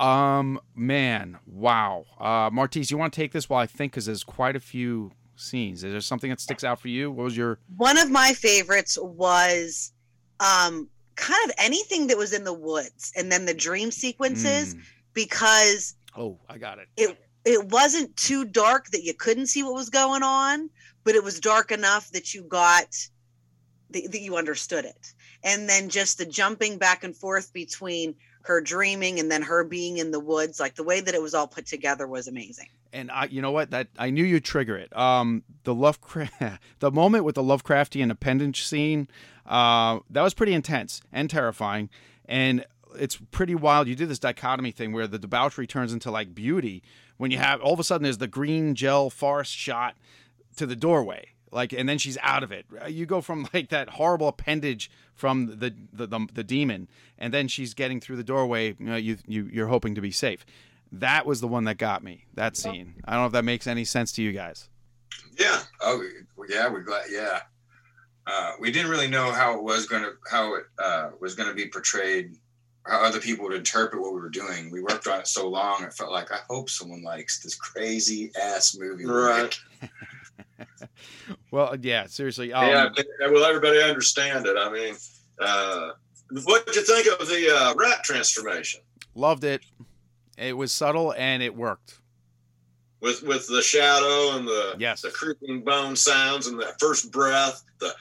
Um, man, wow. Uh, you want to take this while I think, because there's quite a few scenes. Is there something that sticks out for you? What was your? One of my favorites was um, kind of anything that was in the woods, and then the dream sequences Mm. because Oh, I got it. it it wasn't too dark that you couldn't see what was going on, but it was dark enough that you got that, that you understood it. And then just the jumping back and forth between her dreaming and then her being in the woods, like the way that it was all put together was amazing. And I, you know what? That I knew you'd trigger it. Um, the Lovecraft, the moment with the Lovecraftian appendage scene, uh, that was pretty intense and terrifying, and it's pretty wild. You do this dichotomy thing where the debauchery turns into like beauty when you have all of a sudden there's the green gel forest shot to the doorway like and then she's out of it you go from like that horrible appendage from the the, the, the demon and then she's getting through the doorway you know you, you you're hoping to be safe that was the one that got me that scene i don't know if that makes any sense to you guys Yeah. Oh, yeah, we're glad. Yeah, uh, we didn't really know how it was going to how it uh, was going to be portrayed, how other people would interpret what we were doing. We worked on it so long, it felt like I hope someone likes this crazy ass movie. Right. well yeah seriously um, yeah. Will everybody understand it? I mean, uh, what did you think of the uh, rat transformation loved it it was subtle and it worked with with the shadow and the Yes. the creaking bone sounds and that first breath? The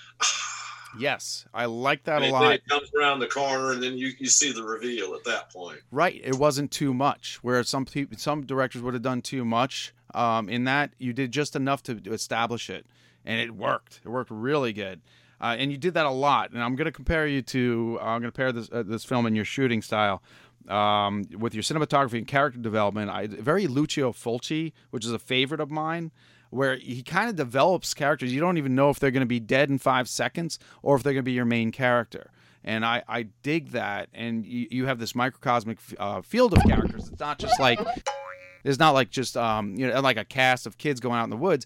yes i like that and a then lot it comes around the corner and then you you see the reveal at that point. Right. It wasn't too much. Where some people, some directors would have done too much. Um, in that, you did just enough to establish it, and it worked. It worked really good. Uh, and you did that a lot. And I'm going to compare you to. I'm going to pair this uh, this film and your shooting style. Um, with your cinematography and character development, I very Lucio Fulci, which is a favorite of mine, where he kind of develops characters. You don't even know if they're going to be dead in five seconds or if they're going to be your main character and I, I dig that. And you, you have this microcosmic uh, field of characters. It's not just like it's not like just um you know like a cast of kids going out in the woods.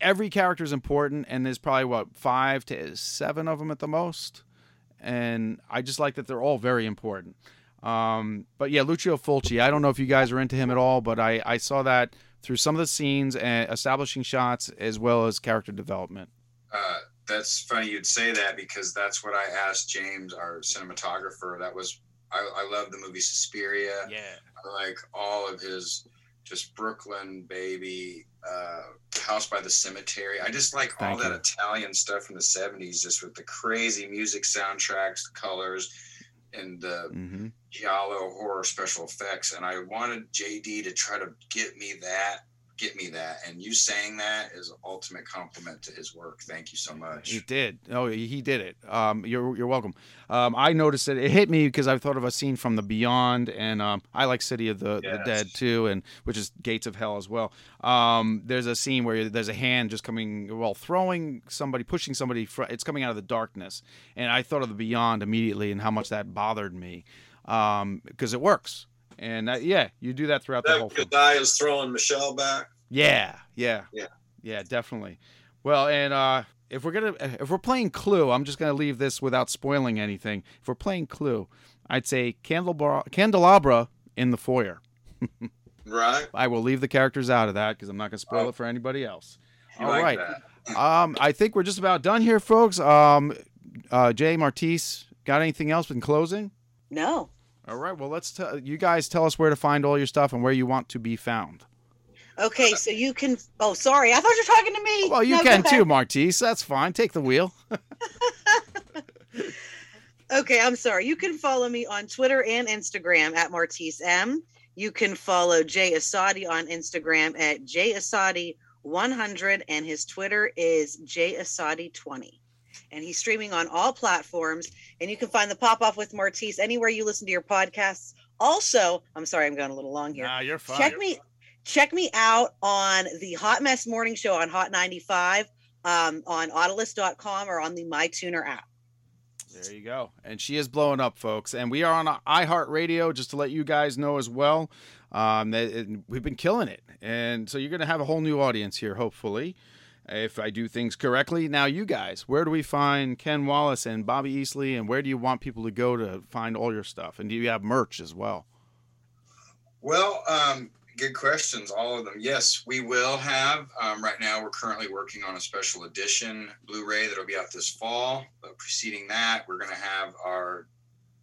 Every character is important, and there's probably what five to seven of them at the most. And I just like that they're all very important. Um, but yeah, Lucio Fulci. I don't know if you guys are into him at all, but I, I saw that through some of the scenes and establishing shots as well as character development. Uh, that's funny you'd say that because that's what I asked James, our cinematographer. That was I, I love the movie Suspiria. Yeah. I like all of his just Brooklyn baby, uh, House by the Cemetery. I just like all Thank that. Italian stuff from the '70s, just with the crazy music soundtracks, the colors, and the Mm-hmm. giallo horror special effects. And I wanted JD to try to get me that, get me that. And you saying that is an ultimate compliment to his work. Thank you so much. He did. Oh, he did it. Um, you're you're welcome. Um, I noticed it. It hit me because I thought of a scene from The Beyond, and um, I like City of the, the Dead too, and which is Gates of Hell as well. Um, there's a scene where there's a hand just coming, well, throwing somebody, pushing somebody. Fr- it's coming out of the darkness, and I thought of The Beyond immediately, and how much that bothered me, because it works. And uh, yeah, you do that throughout the whole That guy is throwing Michelle back. Yeah, yeah, Yeah. yeah, definitely. Well, and uh, if we're gonna if we're playing Clue, I'm just gonna leave this without spoiling anything. If we're playing Clue, I'd say Candelabra, Candelabra in the foyer. Right. I will leave the characters out of that because I'm not gonna spoil it for anybody else. You All like right. that. Um, I think we're just about done here, folks. Um, uh, Jay Martise, got anything else in closing? No. All right. Well, let's tell you guys tell us where to find all your stuff and where you want to be found. Okay, so you can. Oh, sorry. I thought you were talking to me. Well, you No, can too, Martise. That's fine. Take the wheel. Okay, I'm sorry. You can follow me on Twitter and Instagram at Martise M. You can follow Jay Asadi on Instagram at Jay Asadi100, and his Twitter is Jay Asadi20. And he's streaming on all platforms. And you can find the Pop Off with Martise anywhere you listen to your podcasts. Also, I'm sorry, I'm going a little long here. Nah, you're fine. Check me, check me out on the Hot Mess Morning Show on Hot 95 um, on Audiolist.com or on the MyTuner app. There you go. And she is blowing up, folks. And we are on iHeartRadio, just to let you guys know as well. Um, that and we've been killing it. And so you're going to have a whole new audience here, hopefully, if I do things correctly. Now, you guys, where do we find Ken Wallace and Bobby Easley? And where do you want people to go to find all your stuff? And do you have merch as well? Well, um, good questions, all of them. Yes, we will have. Um, right now, we're currently working on a special edition Blu-ray that'll be out this fall. But preceding that, we're going to have our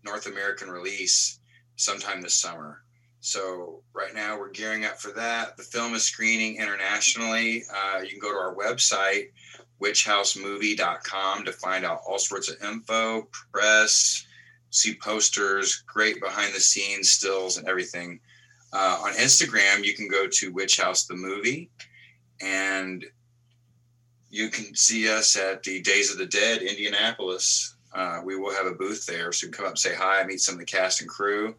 North American release sometime this summer. So right now, we're gearing up for that. The film is screening internationally. Uh, you can go to our website, witchhousemovie.com, to find out all sorts of info, press, see posters, great behind the scenes stills, and everything. Uh, on Instagram, you can go to Witch House the Movie, and you can see us at the Days of the Dead, Indianapolis. Uh, we will have a booth there, so you can come up and say hi, meet some of the cast and crew,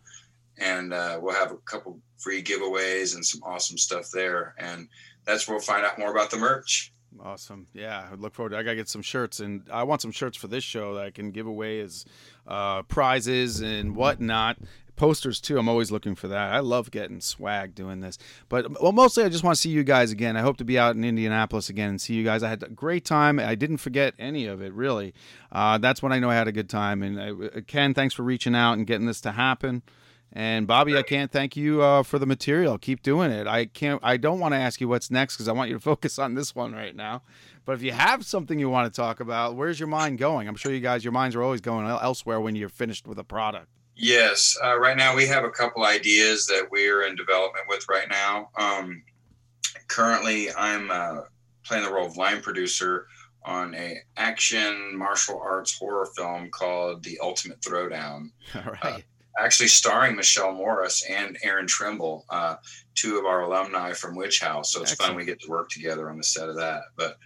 and uh, we'll have a couple free giveaways and some awesome stuff there. And that's where we'll find out more about the merch. Awesome. Yeah, I look forward to I got to get some shirts and I want some shirts for this show that I can give away as uh, prizes and whatnot. Posters too. I'm always looking for that. I love getting swag doing this. But well, mostly I just want to see you guys again. I hope to be out in Indianapolis again and see you guys. I had a great time. I didn't forget any of it really. Uh, that's when I know I had a good time. And uh, Ken, thanks for reaching out and getting this to happen. And Bobby, I can't thank you uh, for the material. Keep doing it. I can't. I don't want to ask you what's next because I want you to focus on this one right now. But if you have something you want to talk about, where's your mind going? I'm sure you guys, your minds are always going elsewhere when you're finished with a product. Yes, uh, right now we have a couple ideas that we're in development with right now. Um, currently, I'm uh, playing the role of line producer on a action martial arts horror film called The Ultimate Throwdown. All right. Actually, starring Michelle Morris and Aaron Trimble, uh, two of our alumni from Witch House. So it's fun we get to work together on the set of that. But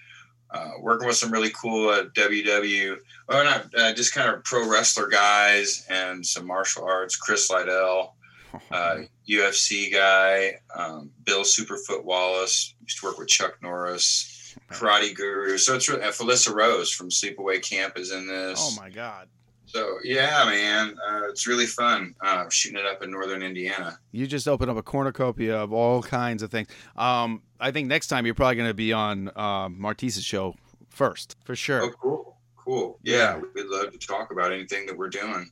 uh, working with some really cool uh, WW, or not, uh, just kind of pro wrestler guys and some martial arts. Chris Liddell, uh, UFC guy, um, Bill Superfoot Wallace used to work with Chuck Norris, Karate Guru. So it's really, uh, Felissa Rose from Sleepaway Camp is in this. Oh my God. So yeah, man, uh, it's really fun uh, shooting it up in northern Indiana. You just opened up a cornucopia of all kinds of things. Um, I think next time you're probably going to be on uh, Martise's show first, for sure. Oh, cool, cool. Yeah, we'd love to talk about anything that we're doing.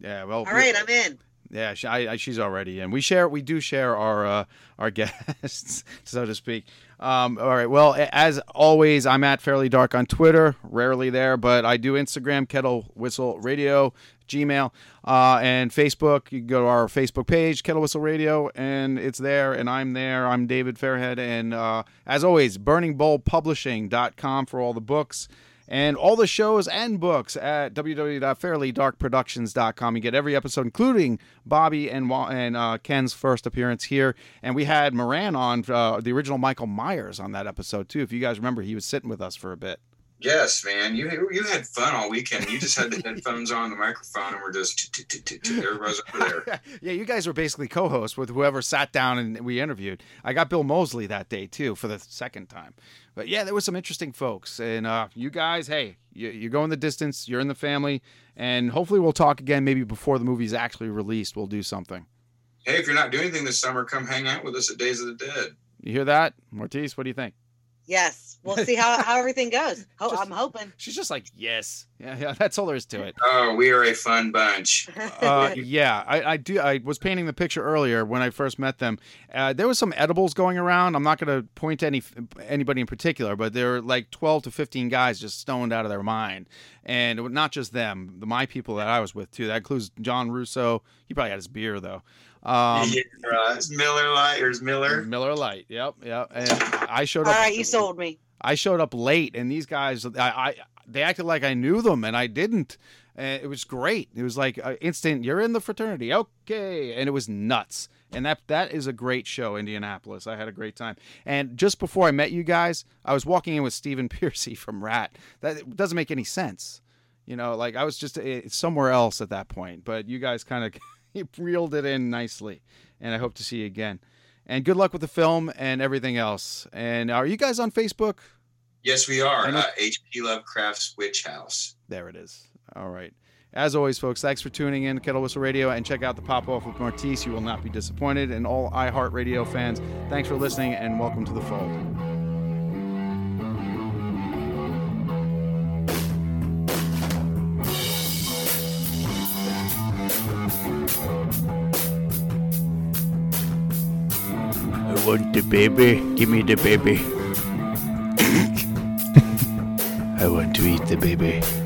Yeah. Well. All right, I'm in. Yeah, she, I, I, she's already in. We share, we do share our uh, our guests, so to speak. Um, all right. Well, as always, I'm at Fairly Dark on Twitter. Rarely there, but I do Instagram, Kettle Whistle Radio, Gmail, uh, and Facebook. You can go to our Facebook page, Kettle Whistle Radio, and it's there, and I'm there. I'm David Fairhead, and uh, as always, BurningBowlPublishing.com for all the books and all the shows and books at www.fairlydarkproductions.com. You get every episode, including Bobby and and uh, Ken's first appearance here. And we had Moran on, uh, the original Michael Myers, on that episode too. If you guys remember, he was sitting with us for a bit. Yes, man. You you had fun all weekend. You just had the headphones on, the microphone, and we're just everybody's over there. yeah, you guys were basically co-hosts with whoever sat down and we interviewed. I got Bill Moseley that day too for the second time. But yeah, there was some interesting folks, and uh, you guys, hey, you, you're going the distance. You're in the family, and hopefully we'll talk again. Maybe before the movie's actually released, we'll do something. Hey, if you're not doing anything this summer, come hang out with us at Days of the Dead. You hear that, Martise? What do you think? Yes, we'll see how, how everything goes. Ho- I'm hoping. She's just like, yes, yeah, yeah. That's all there is to it. Oh, we are a fun bunch. uh, yeah, I, I do. I was painting the picture earlier when I first met them. Uh, there was some edibles going around. I'm not going to point to any anybody in particular, but there were like 12 to 15 guys just stoned out of their mind, and not just them. The my people that I was with too. That includes John Russo. He probably had his beer though. Um, yeah, right. It's Miller Lite or it's Miller. Miller Lite. Yep, yep. And I showed All up. right, you sold me. I showed up late, and these guys, I, I they acted like I knew them, and I didn't. And it was great. It was like uh, instant. You're in the fraternity, okay? And it was nuts. And that that is a great show, Indianapolis. I had a great time. And just before I met you guys, I was walking in with Stephen Pearcy from Ratt. That doesn't make any sense. You know, like I was just uh, somewhere else at that point. But you guys kind of reeled it in nicely, and I hope to see you again. And good luck with the film and everything else. And are you guys on Facebook? Yes, we are. Uh, H.P. Lovecraft's Witch House. There it is. All right. As always, folks, thanks for tuning in to Kettle Whistle Radio and check out the Pop Off with Martise. You will not be disappointed. And all iHeartRadio fans, thanks for listening and welcome to the fold. Want the baby. Give me the baby. I want to eat the baby.